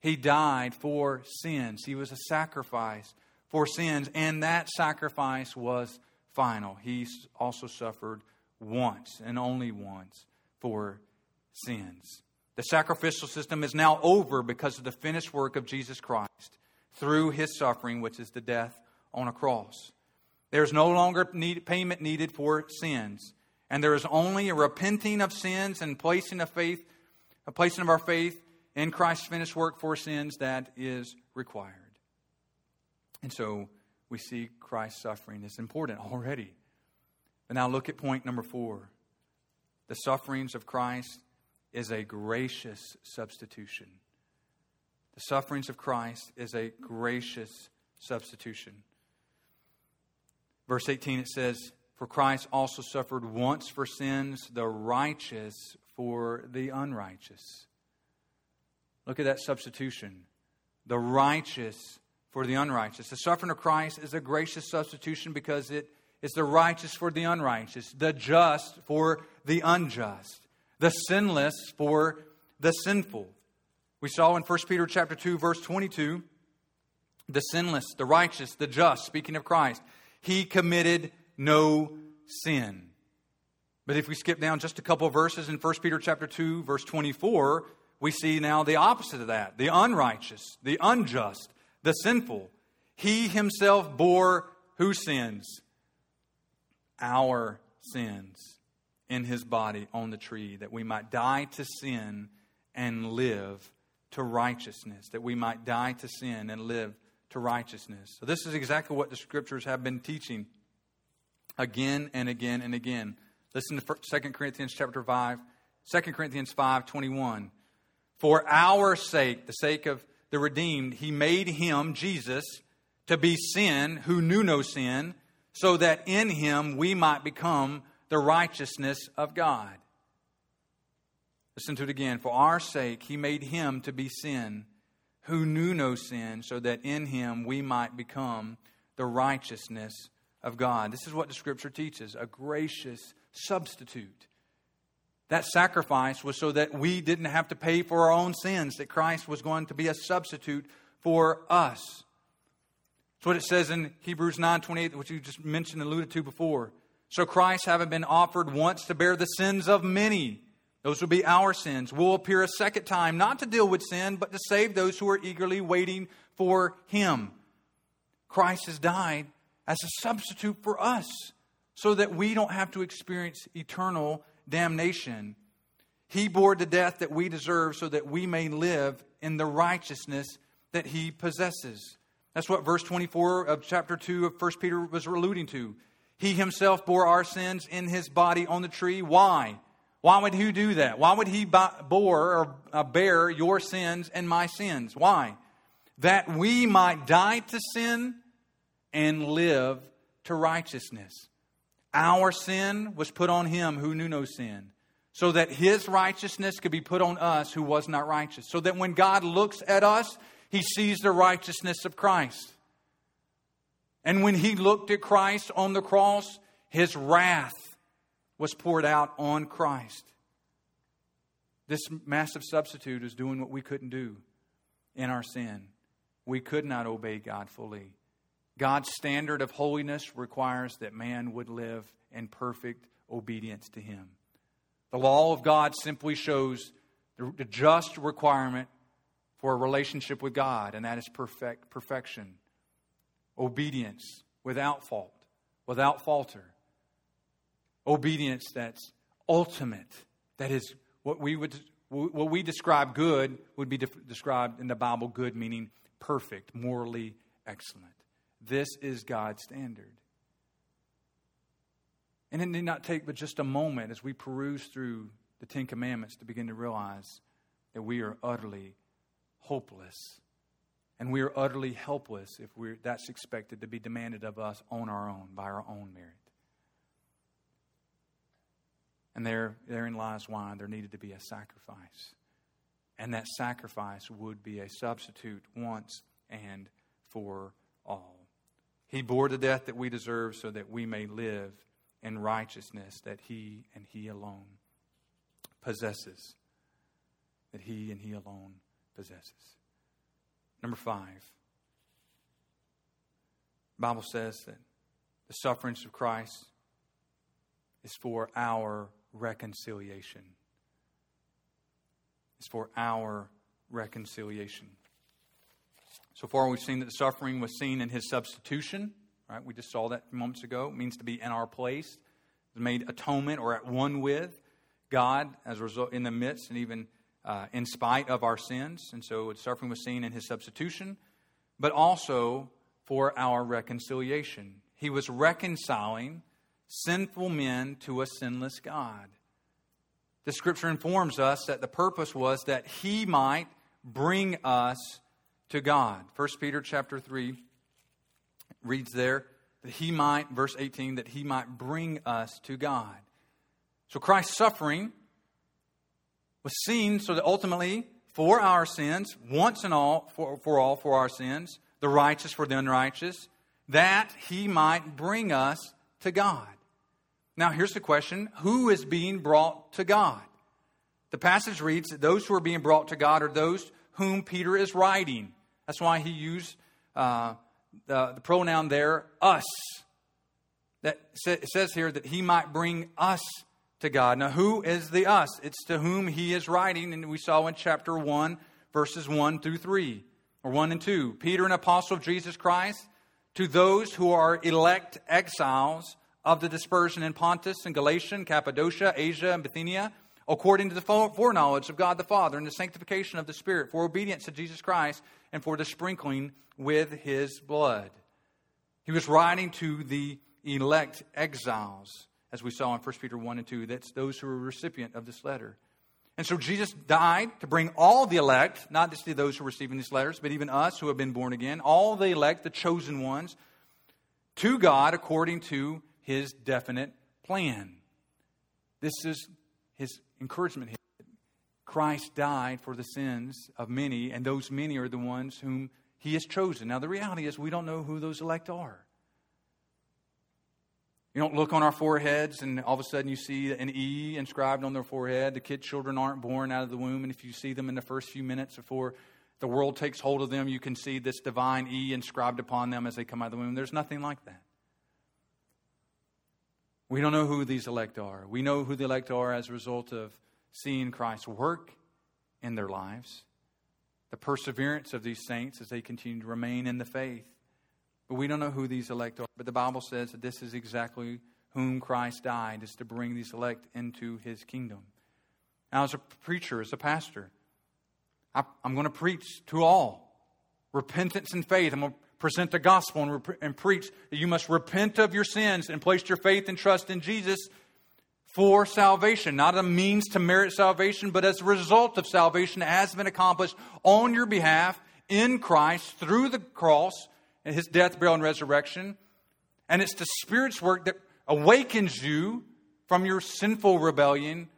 He died for sins, He was a sacrifice for sins, and that sacrifice was final. He also suffered once and only once for sins. The sacrificial system is now over because of the finished work of Jesus Christ through his suffering, which is the death on a cross. There is no longer need, payment needed for sins, and there is only a repenting of sins and placing of faith, a placing of our faith in Christ's finished work for sins that is required. And so we see Christ's suffering is important already. But now look at point number four. The sufferings of Christ is a gracious substitution. The sufferings of Christ is a gracious substitution. Verse 18 it says, For Christ also suffered once for sins, the righteous for the unrighteous. Look at that substitution. The righteous for the unrighteous. The suffering of Christ is a gracious substitution because it is the righteous for the unrighteous, the just for the unjust the sinless for the sinful. We saw in 1 Peter chapter 2 verse 22 the sinless, the righteous, the just, speaking of Christ, he committed no sin. But if we skip down just a couple verses in 1 Peter chapter 2 verse 24, we see now the opposite of that, the unrighteous, the unjust, the sinful. He himself bore whose sins? Our sins in his body on the tree, that we might die to sin and live to righteousness, that we might die to sin and live to righteousness. So this is exactly what the scriptures have been teaching again and again and again. Listen to 2 Corinthians chapter 5, 2 Corinthians 5, 21. For our sake, the sake of the redeemed, he made him, Jesus, to be sin who knew no sin, so that in him we might become the righteousness of God. Listen to it again. For our sake, he made him to be sin who knew no sin, so that in him we might become the righteousness of God. This is what the scripture teaches a gracious substitute. That sacrifice was so that we didn't have to pay for our own sins, that Christ was going to be a substitute for us. That's what it says in Hebrews 9 28, which you just mentioned and alluded to before. So Christ, having been offered once to bear the sins of many, those will be our sins, We will appear a second time, not to deal with sin, but to save those who are eagerly waiting for him. Christ has died as a substitute for us so that we don't have to experience eternal damnation. He bore the death that we deserve so that we may live in the righteousness that he possesses. That's what verse 24 of chapter 2 of 1 Peter was alluding to. He himself bore our sins in his body on the tree. Why? Why would he do that? Why would he bore or uh, bear your sins and my sins? Why? That we might die to sin and live to righteousness. Our sin was put on him who knew no sin, so that his righteousness could be put on us who was not righteous. So that when God looks at us, he sees the righteousness of Christ. And when he looked at Christ on the cross, his wrath was poured out on Christ. This massive substitute is doing what we couldn't do in our sin. We could not obey God fully. God's standard of holiness requires that man would live in perfect obedience to him. The law of God simply shows the just requirement for a relationship with God, and that is perfect, perfection obedience without fault, without falter. Obedience that's ultimate, that is what we would what we describe good would be described in the Bible good meaning perfect, morally excellent. This is God's standard. And it need not take but just a moment as we peruse through the Ten Commandments to begin to realize that we are utterly hopeless and we are utterly helpless if we're, that's expected to be demanded of us on our own, by our own merit. And there, therein lies why there needed to be a sacrifice. And that sacrifice would be a substitute once and for all. He bore the death that we deserve so that we may live in righteousness that He and He alone possesses. That He and He alone possesses. Number five, the Bible says that the sufferings of Christ is for our reconciliation. It's for our reconciliation. So far, we've seen that the suffering was seen in his substitution. Right? We just saw that moments ago. It means to be in our place, made atonement or at one with God as a result in the midst and even uh, in spite of our sins. And so suffering was seen in his substitution, but also for our reconciliation. He was reconciling sinful men to a sinless God. The scripture informs us that the purpose was that he might bring us to God. 1 Peter chapter 3 reads there that he might, verse 18, that he might bring us to God. So Christ's suffering was seen so that ultimately, for our sins, once and all, for, for all, for our sins, the righteous for the unrighteous, that he might bring us to God. Now, here's the question Who is being brought to God? The passage reads that those who are being brought to God are those whom Peter is writing. That's why he used uh, the, the, pronoun there, us. That it says here that he might bring us to God. Now, who is the us? It's to whom he is writing, and we saw in chapter 1, verses 1 through 3, or 1 and 2. Peter, an apostle of Jesus Christ, to those who are elect exiles of the dispersion in Pontus and Galatia and Cappadocia, Asia and Bithynia according to the foreknowledge of God the Father and the sanctification of the Spirit, for obedience to Jesus Christ and for the sprinkling with his blood. He was writing to the elect exiles, as we saw in 1 Peter 1 and 2. That's those who were recipient of this letter. And so Jesus died to bring all the elect, not just those who are receiving these letters, but even us who have been born again, all the elect, the chosen ones, to God according to his definite plan. This is his encouragement here. Christ died for the sins of many, and those many are the ones whom he has chosen. Now, the reality is, we don't know who those elect are. You don't look on our foreheads and all of a sudden you see an E inscribed on their forehead. The kid children aren't born out of the womb, and if you see them in the first few minutes before the world takes hold of them, you can see this divine E inscribed upon them as they come out of the womb. There's nothing like that. We don't know who these elect are. We know who the elect are as a result of seeing Christ work in their lives, the perseverance of these saints as they continue to remain in the faith. But we don't know who these elect are. But the Bible says that this is exactly whom Christ died, is to bring these elect into his kingdom. Now, as a preacher, as a pastor, I, am going to preach to all repentance and faith. I'm going to present the gospel and, rep- and preach that you must repent of your sins and place your faith and trust in Jesus for salvation, not a means to merit salvation, but as a result of salvation that has been accomplished on your behalf in Christ through the cross and his death, burial, and resurrection. And it's the Spirit's work that awakens you from your sinful rebellion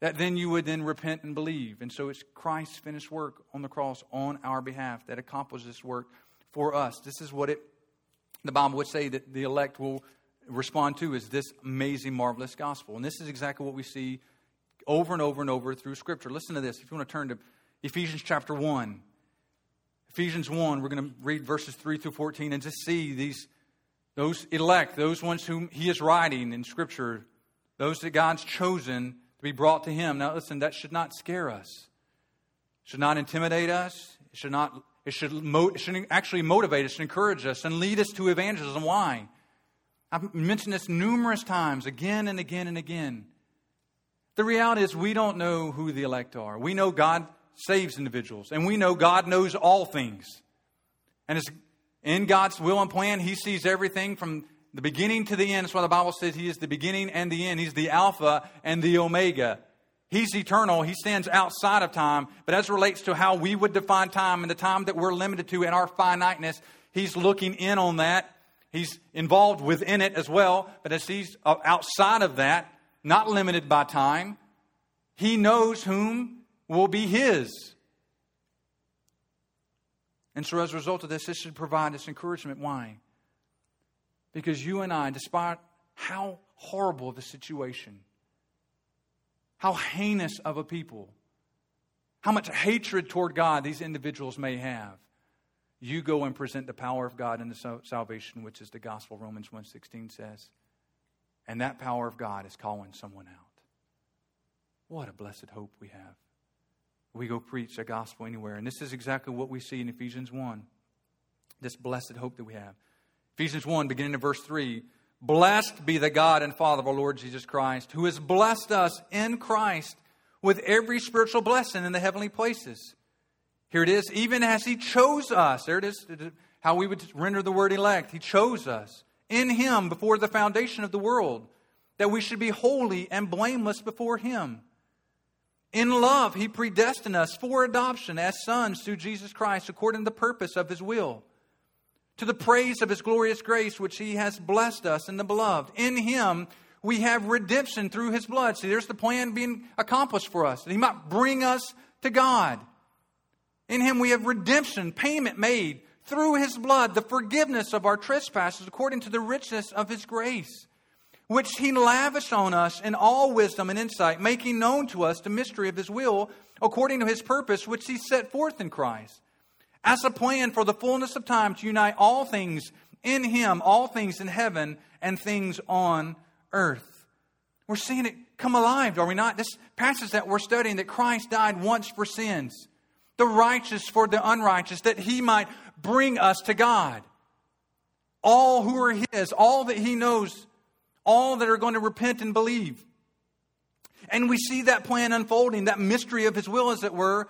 that then you would then repent and believe. And so it's Christ's finished work on the cross on our behalf that accomplishes this work for us. This is what it the Bible would say that the elect will respond to is this amazing, marvelous gospel. And this is exactly what we see over and over and over through Scripture. Listen to this. If you want to turn to Ephesians chapter 1. Ephesians 1, we're going to read verses 3 through 14 and just see these those elect, those ones whom he is writing in Scripture, those that God's chosen to be brought to him. Now, listen, that should not scare us, it should not intimidate us, it should not it should, it should actually motivate us, encourage us, and lead us to evangelism. Why? I've mentioned this numerous times, again and again and again. The reality is, we don't know who the elect are. We know God saves individuals, and we know God knows all things. And it's in God's will and plan, He sees everything from the beginning to the end. That's why the Bible says He is the beginning and the end. He's the Alpha and the Omega. He's eternal. He stands outside of time. But as relates to how we would define time and the time that we're limited to in our finiteness, He's looking in on that. He's involved within it as well. But as He's uh, outside of that, not limited by time. He knows whom will be His. And so, as a result of this, this should provide us encouragement. Why? Because you and I, despite how horrible the situation, how heinous of a people, how much hatred toward God these individuals may have, you go and present the power of God and the salvation, which is the gospel, Romans 1.16 says. And that power of God is calling someone out. What a blessed hope we have. We go preach the gospel anywhere. And this is exactly what we see in Ephesians 1. This blessed hope that we have. Ephesians 1, beginning in verse 3 Blessed be the God and Father of our Lord Jesus Christ, who has blessed us in Christ with every spiritual blessing in the heavenly places. Here it is, even as He chose us. There it is, how we would render the word elect. He chose us in Him before the foundation of the world, that we should be holy and blameless before Him. In love, He predestined us for adoption as sons through Jesus Christ, according to the purpose of His will, to the praise of His glorious grace, which He has blessed us in the beloved. In Him, we have redemption through His blood. See, there's the plan being accomplished for us, that He might bring us to God. In Him, we have redemption, payment made through His blood, the forgiveness of our trespasses, according to the richness of His grace which he lavished on us in all wisdom and insight, making known to us the mystery of his will according to his purpose, which he set forth in Christ, as a plan for the fullness of time to unite all things in him, all things in heaven and things on earth. We're seeing it come alive, are we not? This passage that we're studying that Christ died once for sins, the righteous for the unrighteous, that he might bring us to God. All who are his, all that he knows all that are going to repent and believe. And we see that plan unfolding, that mystery of his will, as it were,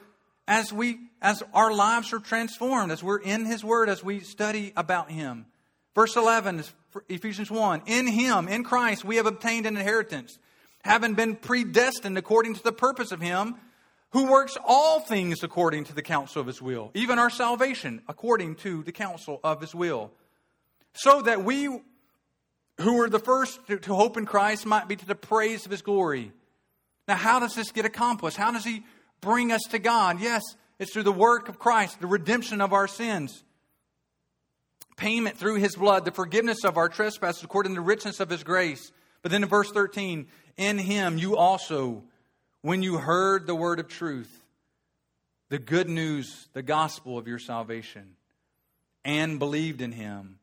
as we as our lives are transformed, as we're in his word, as we study about him. Verse 11 is Ephesians 1. In him, in Christ, we have obtained an inheritance, having been predestined according to the purpose of him who works all things according to the counsel of his will, even our salvation according to the counsel of his will, so that we who were the first to, to hope in Christ might be to the praise of his glory. Now, how does this get accomplished? How does he bring us to God? Yes, it's through the work of Christ, the redemption of our sins, payment through his blood, the forgiveness of our trespasses according to the richness of his grace. But then in verse 13, in him you also, when you heard the word of truth, the good news, the gospel of your salvation, and believed in him,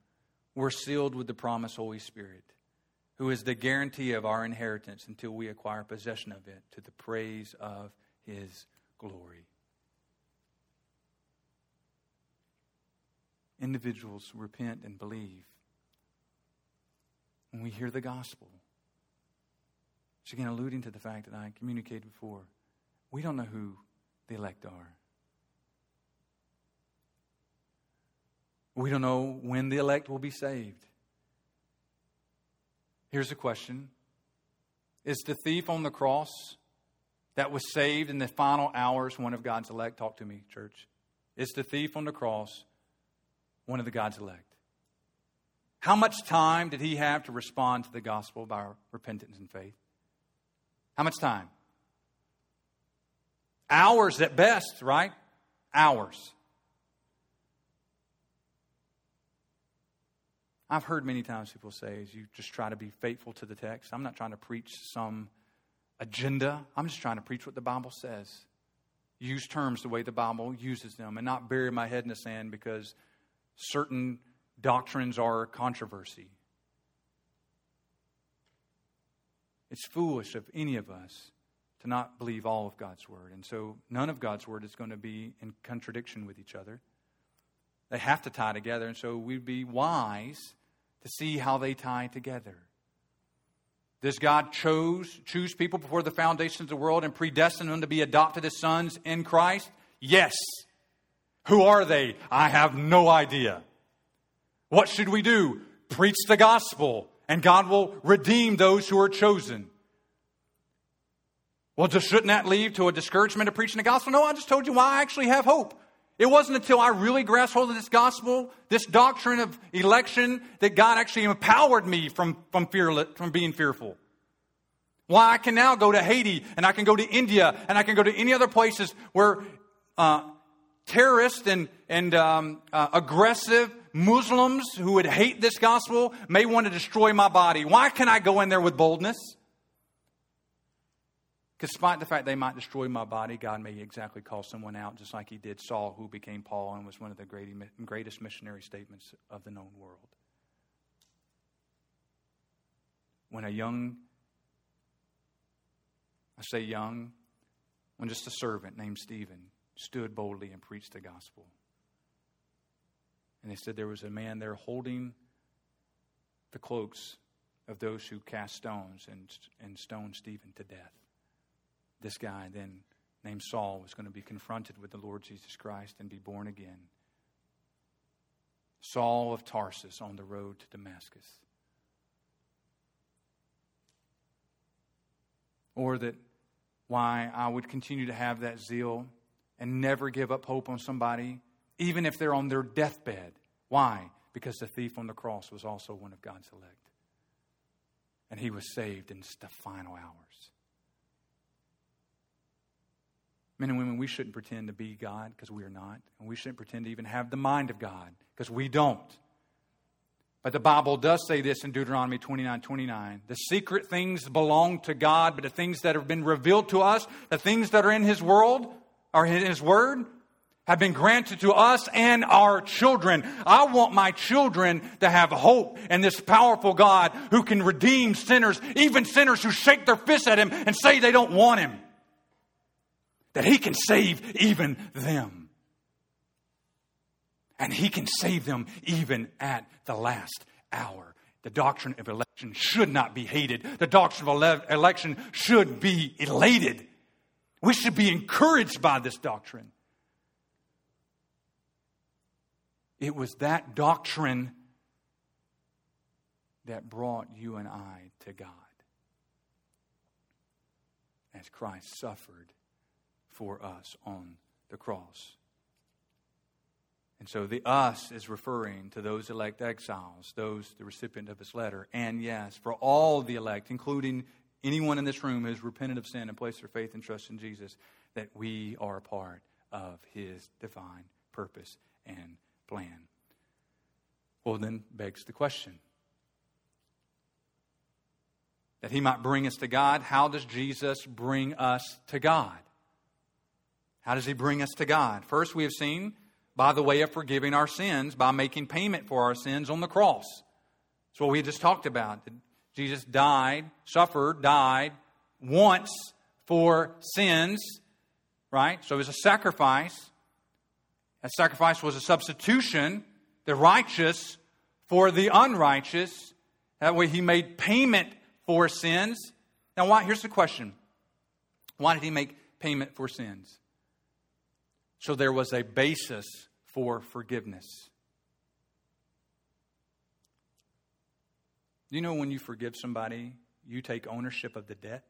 we're sealed with the promise Holy Spirit, who is the guarantee of our inheritance until we acquire possession of it to the praise of his glory. Individuals repent and believe when we hear the gospel. It's again alluding to the fact that I communicated before. We don't know who the elect are. We don't know when the elect will be saved. Here's a question Is the thief on the cross that was saved in the final hours one of God's elect? Talk to me, church. Is the thief on the cross one of the God's elect? How much time did he have to respond to the gospel by repentance and faith? How much time? Hours at best, right? Hours. I've heard many times people say, is you just try to be faithful to the text, I'm not trying to preach some agenda. I'm just trying to preach what the Bible says. Use terms the way the Bible uses them and not bury my head in the sand because certain doctrines are controversy. It's foolish of any of us to not believe all of God's Word. And so none of God's Word is going to be in contradiction with each other. They have to tie together. And so we'd be wise to see how they tie together. Does God chose, choose people before the foundations of the world and predestine them to be adopted as sons in Christ? Yes. Who are they? I have no idea. What should we do? Preach the gospel, and God will redeem those who are chosen. Well, just shouldn't that lead to a discouragement of preaching the gospel? No, I just told you why I actually have hope. It wasn't until I really grasped hold of this gospel, this doctrine of election, that God actually empowered me from, from, fear, from being fearful. Why I can now go to Haiti and I can go to India and I can go to any other places where uh, terrorists and, and um, uh, aggressive Muslims who would hate this gospel may want to destroy my body. Why can I go in there with boldness? Despite the fact they might destroy my body, God may exactly call someone out, just like He did Saul, who became Paul and was one of the greatest missionary statements of the known world. When a young, I say young, when just a servant named Stephen stood boldly and preached the gospel. And they said there was a man there holding the cloaks of those who cast stones and, and stoned Stephen to death this guy, then named Saul, was going to be confronted with the Lord Jesus Christ and be born again. Saul of Tarsus on the road to Damascus. Or that why I would continue to have that zeal and never give up hope on somebody, even if they're on their deathbed. Why? Because the thief on the cross was also one of God's elect. And he was saved in the final hours. Men and women, we shouldn't pretend to be God because we are not. And we shouldn't pretend to even have the mind of God because we don't. But the Bible does say this in Deuteronomy 29 29. The secret things belong to God, but the things that have been revealed to us, the things that are in His world, or in His Word, have been granted to us and our children. I want my children to have hope in this powerful God who can redeem sinners, even sinners who shake their fists at Him and say they don't want Him that He can save even them. And He can save them even at the last hour. The doctrine of election should not be hated. The doctrine of ele- election should be elated. We should be encouraged by this doctrine. It was that doctrine that brought you and I to God as Christ suffered for us on the cross. And so the us is referring to those elect exiles, those the recipient of this letter. And yes, for all the elect, including anyone in this room who has repented of sin and placed their faith and trust in Jesus, that we are a part of his divine purpose and plan. Well, then begs the question that he might bring us to God. How does Jesus bring us to God? How does he bring us to God? First, we have seen by the way of forgiving our sins, by making payment for our sins on the cross. That's what we just talked about. Jesus died, suffered, died once for sins, right? So it was a sacrifice. That sacrifice was a substitution, the righteous for the unrighteous. That way he made payment for sins. Now, why? Here's the question Why did he make payment for sins? So there was a basis for forgiveness. You know when you forgive somebody, you take ownership of the debt?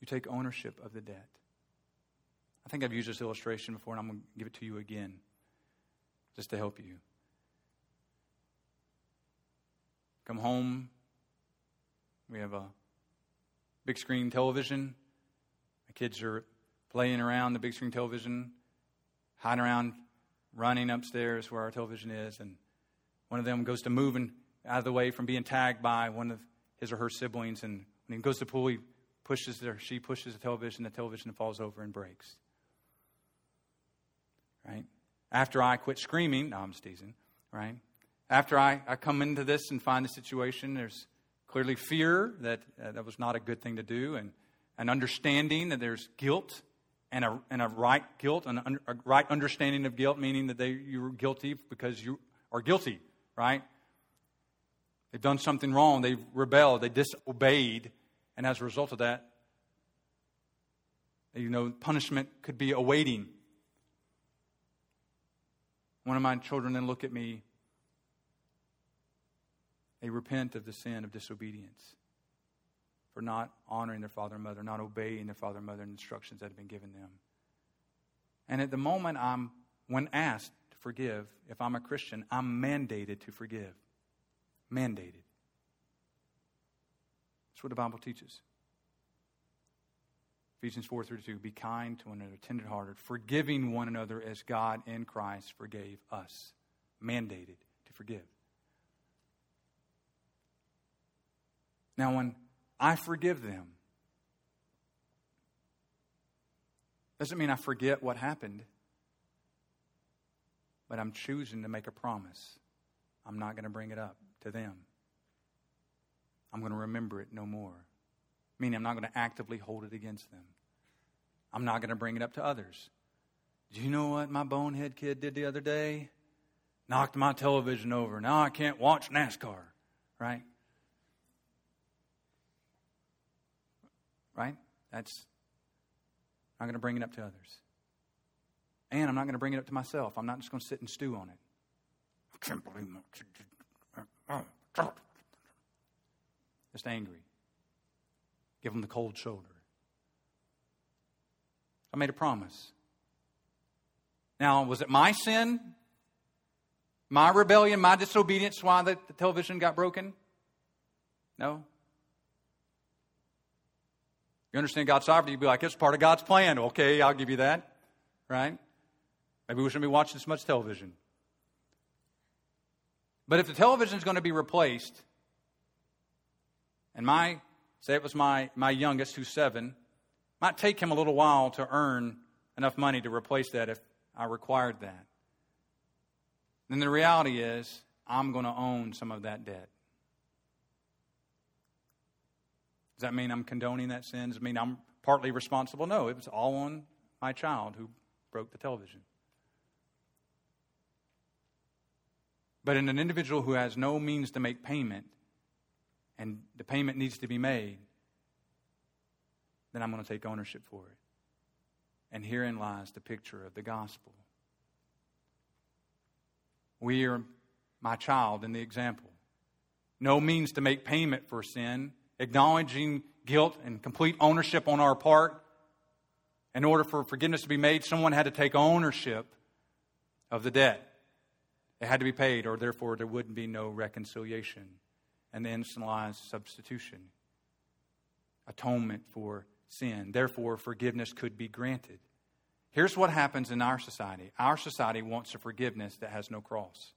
You take ownership of the debt. I think I've used this illustration before, and I'm going to give it to you again just to help you. Come home, we have a big screen television kids are playing around the big screen television, hiding around, running upstairs where our television is, and one of them goes to moving out of the way from being tagged by one of his or her siblings, and when he goes to the pool, he pushes or she pushes the television, the television falls over and breaks. Right? After I quit screaming, no, I'm just teasing, right? After I, I come into this and find the situation, there's clearly fear that uh, that was not a good thing to do, and an understanding that there's guilt and a, and a right guilt, and a, right understanding of guilt, meaning that they, you were guilty because you are guilty, right? They've done something wrong. They've rebelled. They disobeyed. And as a result of that, you know, punishment could be awaiting. One of my children then look at me. They repent of the sin of disobedience for not honoring their father and mother, not obeying their father and mother and instructions that have been given them. And at the moment I'm, when asked to forgive, if I'm a Christian, I'm mandated to forgive. Mandated. That's what the Bible teaches. Ephesians 4:32 Be kind to one another, tenderhearted, forgiving one another as God in Christ forgave us. Mandated to forgive. Now when I forgive them, doesn't mean I forget what happened, but I'm choosing to make a promise. I'm not going to bring it up to them. I'm going to remember it no more. Meaning, I'm not going to actively hold it against them. I'm not going to bring it up to others. Do you know what my bonehead kid did the other day? Knocked my television over. Now I can't watch NASCAR, right? Right? That's I'm going to bring it up to others. And I'm not going to bring it up to myself. I'm not just going to sit and stew on it. I can't believe it. Oh, just angry. Give them the cold shoulder. I made a promise. Now, was it my sin? My rebellion, my disobedience, why the, the television got broken? No. You understand God's sovereignty, you'd be like, it's part of God's plan. Okay, I'll give you that. Right? Maybe we shouldn't be watching this much television. But if the television is going to be replaced, and my, say it was my, my youngest who's seven, might take him a little while to earn enough money to replace that if I required that. Then the reality is, I'm going to own some of that debt. Does that mean I'm condoning that sin? Does it mean I'm partly responsible? No, it was all on my child who broke the television. But in an individual who has no means to make payment, and the payment needs to be made, then I'm going to take ownership for it. And herein lies the picture of the gospel. We are my child in the example. No means to make payment for sin, acknowledging guilt and complete ownership on our part. In order for forgiveness to be made, someone had to take ownership of the debt. It had to be paid, or therefore there wouldn't be no reconciliation. And then lies substitution, atonement for sin. Therefore, forgiveness could be granted. Here's what happens in our society our society wants a forgiveness that has no cross.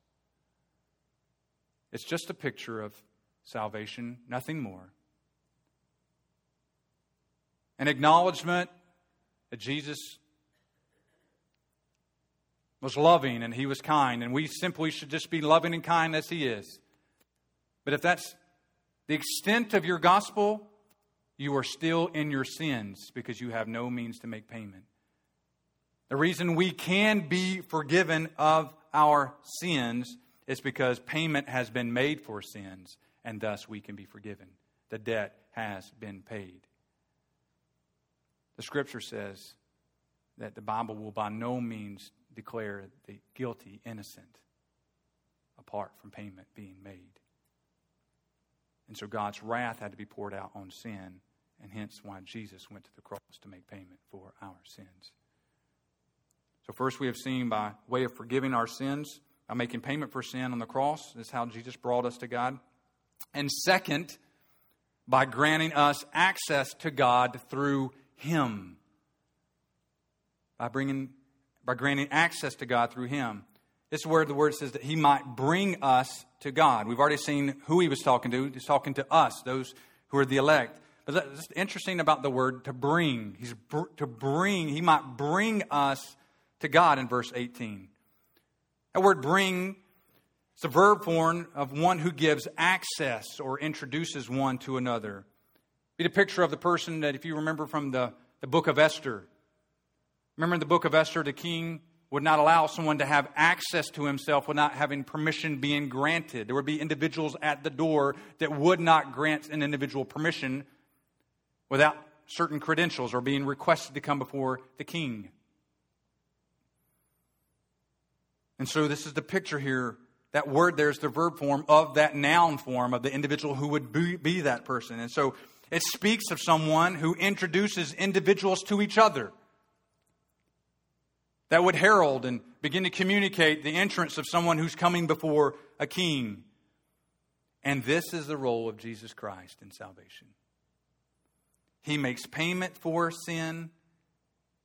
It's just a picture of salvation, nothing more. An acknowledgement that Jesus was loving and he was kind, and we simply should just be loving and kind as he is. But if that's the extent of your gospel, you are still in your sins because you have no means to make payment. The reason we can be forgiven of our sins is because payment has been made for sins, and thus we can be forgiven. The debt has been paid. The scripture says that the Bible will by no means declare the guilty innocent apart from payment being made. And so God's wrath had to be poured out on sin and hence why Jesus went to the cross to make payment for our sins. So, first, we have seen by way of forgiving our sins, by making payment for sin on the cross, is how Jesus brought us to God. And second, by granting us access to God through Him. By, bringing, by granting access to God through Him. This is where the word says that He might bring us to God. We've already seen who He was talking to. He's talking to us, those who are the elect. But it's interesting about the word to bring. He's br- to bring, he might bring us to God in verse 18. That word bring is a verb form of one who gives access or introduces one to another. Be the picture of the person that, if you remember from the, the book of Esther, remember in the book of Esther, the king would not allow someone to have access to himself without having permission being granted. There would be individuals at the door that would not grant an individual permission without certain credentials or being requested to come before the king. And so this is the picture here. That word there's the verb form of that noun form of the individual who would be, be that person. And so it speaks of someone who introduces individuals to each other. That would herald and begin to communicate the entrance of someone who's coming before a king. And this is the role of Jesus Christ in salvation. He makes payment for sin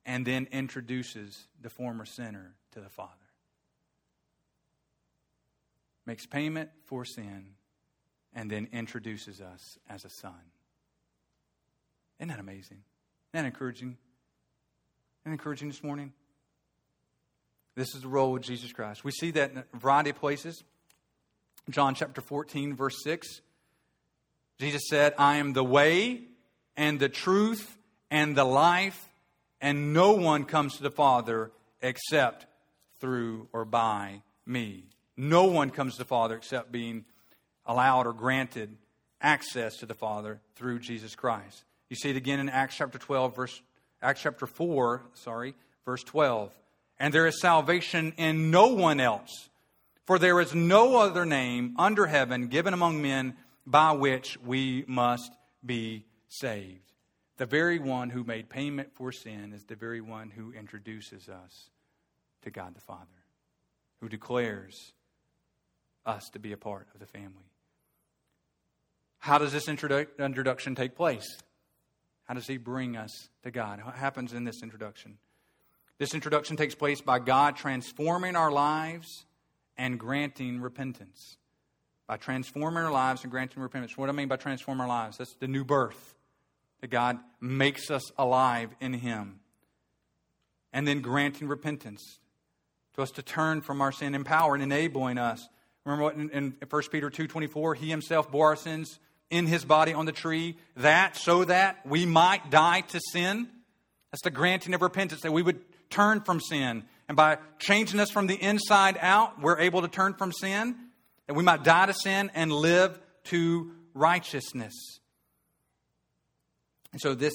and then introduces the former sinner to the Father. Makes payment for sin and then introduces us as a son. Isn't that amazing? Isn't that encouraging? Isn't encouraging this morning? This is the role of Jesus Christ. We see that in a variety of places. John chapter 14, verse 6. Jesus said, I am the way and the truth and the life, and no one comes to the Father except through or by me. No one comes to the Father except being allowed or granted access to the Father through Jesus Christ. You see it again in Acts chapter 12, verse Acts chapter 4, sorry, verse 12. And there is salvation in no one else, for there is no other name under heaven given among men by which we must be saved. The very one who made payment for sin is the very one who introduces us to God the Father, who declares us to be a part of the family. How does this introdu- introduction take place? How does he bring us to God? What happens in this introduction? This introduction takes place by God transforming our lives and granting repentance. By transforming our lives and granting repentance. What do I mean by transform our lives? That's the new birth that God makes us alive in Him. And then granting repentance to us to turn from our sin, empowering, enabling us. Remember what in, in 1 Peter 2.24, He Himself bore our sins in His body on the tree, that so that we might die to sin. That's the granting of repentance, that we would turn from sin. And by changing us from the inside out, we're able to turn from sin, that we might die to sin and live to righteousness. And so this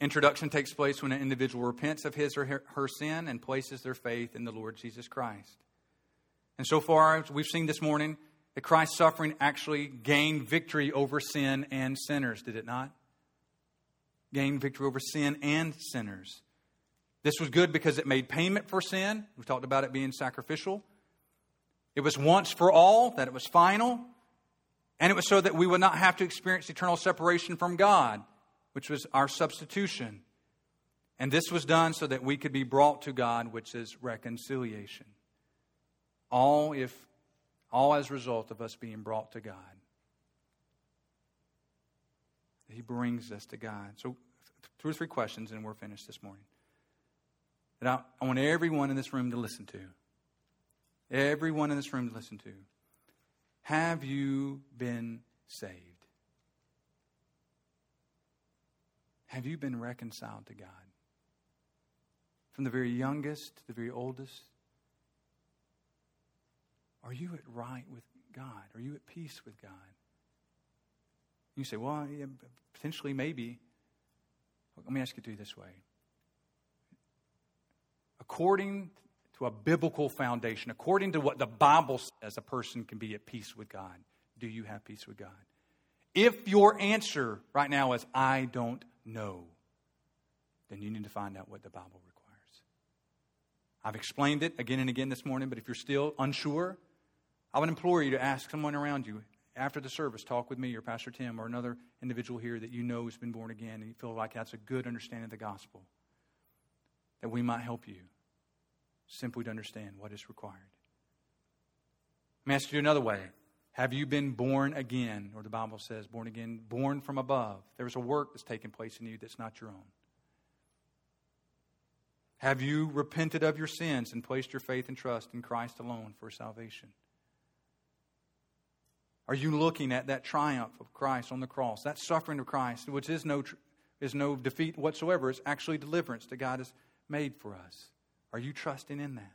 introduction takes place when an individual repents of his or her, sin and places their faith in the Lord Jesus Christ. And so far, as we've seen this morning, that Christ's suffering actually gained victory over sin and sinners, did it not? Gained victory over sin and sinners. This was good because it made payment for sin. We talked about it being sacrificial. It was once for all, that it was final. And it was so that we would not have to experience eternal separation from God, which was our substitution. And this was done so that we could be brought to God, which is reconciliation. All if all as a result of us being brought to God. He brings us to God. So two or three questions and we're finished this morning that I, I want everyone in this room to listen to. Everyone in this room to listen to. Have you been saved? Have you been reconciled to God? From the very youngest to the very oldest? Are you at right with God? Are you at peace with God? You say, well, yeah, potentially, maybe. Let me ask you to do this way according to a biblical foundation, according to what the Bible says, a person can be at peace with God. Do you have peace with God? If your answer right now is, I don't know, then you need to find out what the Bible requires. I've explained it again and again this morning, but if you're still unsure, I would implore you to ask someone around you after the service. Talk with me or Pastor Tim or another individual here that you know has been born again and you feel like that's a good understanding of the gospel, that we might help you simply to understand what is required. Let me ask you another way. Have you been born again? Or the Bible says, born again, born from above. There's a work that's taking place in you that's not your own. Have you repented of your sins and placed your faith and trust in Christ alone for salvation? Are you looking at that triumph of Christ on the cross, that suffering of Christ, which is no, is no defeat whatsoever? It's actually deliverance that God has made for us. Are you trusting in that?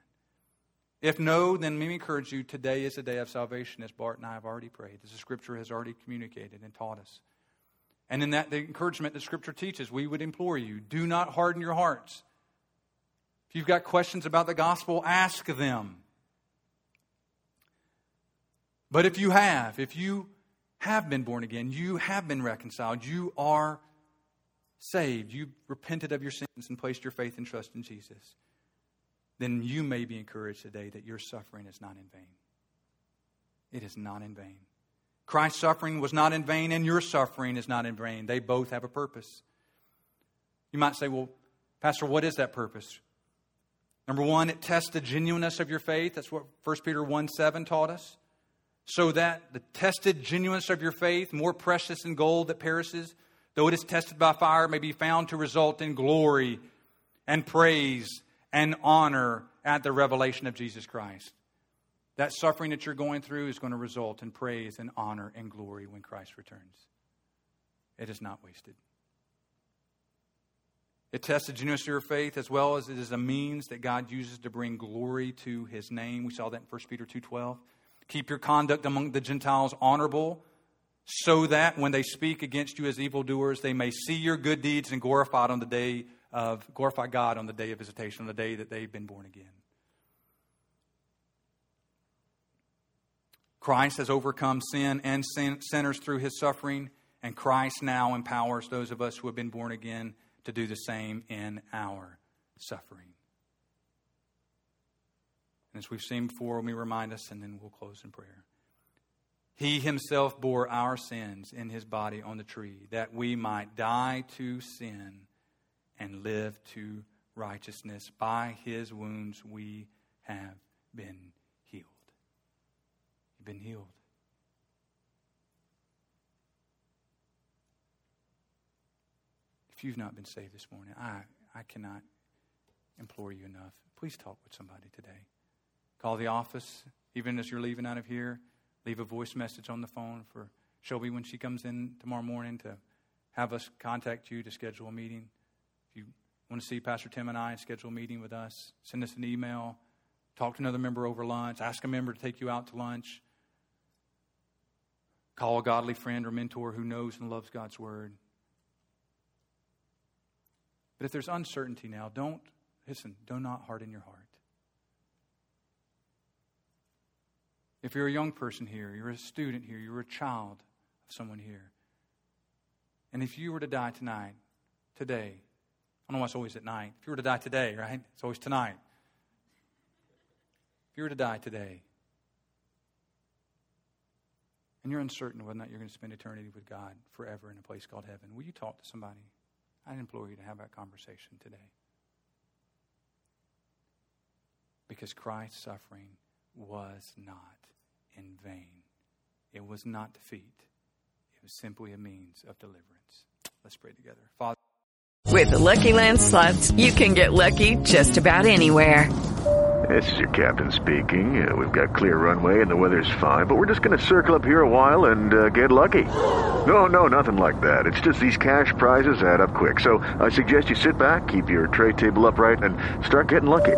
If no, then let me encourage you today is a day of salvation, as Bart and I have already prayed, as the Scripture has already communicated and taught us. And in that, the encouragement the Scripture teaches, we would implore you do not harden your hearts. If you've got questions about the gospel, ask them. But if you have, if you have been born again, you have been reconciled, you are saved, you've repented of your sins and placed your faith and trust in Jesus then you may be encouraged today that your suffering is not in vain. It is not in vain. Christ's suffering was not in vain, and your suffering is not in vain. They both have a purpose. You might say, well, Pastor, what is that purpose? Number one, it tests the genuineness of your faith. That's what 1 Peter 1 7 taught us. So that the tested genuineness of your faith, more precious than gold that perishes, though it is tested by fire, may be found to result in glory and praise and honor at the revelation of Jesus Christ. That suffering that you're going through is going to result in praise and honor and glory when Christ returns. It is not wasted. It tests the genuineness of your faith as well as it is a means that God uses to bring glory to his name. We saw that in 1 Peter 2.12. Keep your conduct among the Gentiles honorable, so that when they speak against you as evildoers, they may see your good deeds and glorify on the day of glorify God on the day of visitation, on the day that they've been born again. Christ has overcome sin and sin, sinners through his suffering, and Christ now empowers those of us who have been born again to do the same in our suffering. And as we've seen before, let me remind us, and then we'll close in prayer. He himself bore our sins in his body on the tree, that we might die to sin and live to righteousness. By his wounds we have been healed. You've been healed. If you've not been saved this morning, I, I cannot implore you enough. Please talk with somebody today. Call the office, even as you're leaving out of here. Leave a voice message on the phone for Shelby when she comes in tomorrow morning to have us contact you to schedule a meeting. If you want to see Pastor Tim and I, and schedule a meeting with us. Send us an email. Talk to another member over lunch. Ask a member to take you out to lunch. Call a godly friend or mentor who knows and loves God's Word. But if there's uncertainty now, don't, listen, do not harden your heart. If you're a young person here, you're a student here, you're a child of someone here, and if you were to die tonight, today, I don't know why it's always at night. If you were to die today, right? It's always tonight. If you were to die today, and you're uncertain whether or not you're going to spend eternity with God forever in a place called heaven, will you talk to somebody? I implore you to have that conversation today. Because Christ's suffering was not in vain, it was not defeat, it was simply a means of deliverance. Let's pray together. Father. With the Lucky Land slots, you can get lucky just about anywhere. This is your captain speaking. Uh, we've got clear runway and the weather's fine, but we're just going to circle up here a while and uh, get lucky. No, no, nothing like that. It's just these cash prizes add up quick. So I suggest you sit back, keep your tray table upright, and start getting lucky.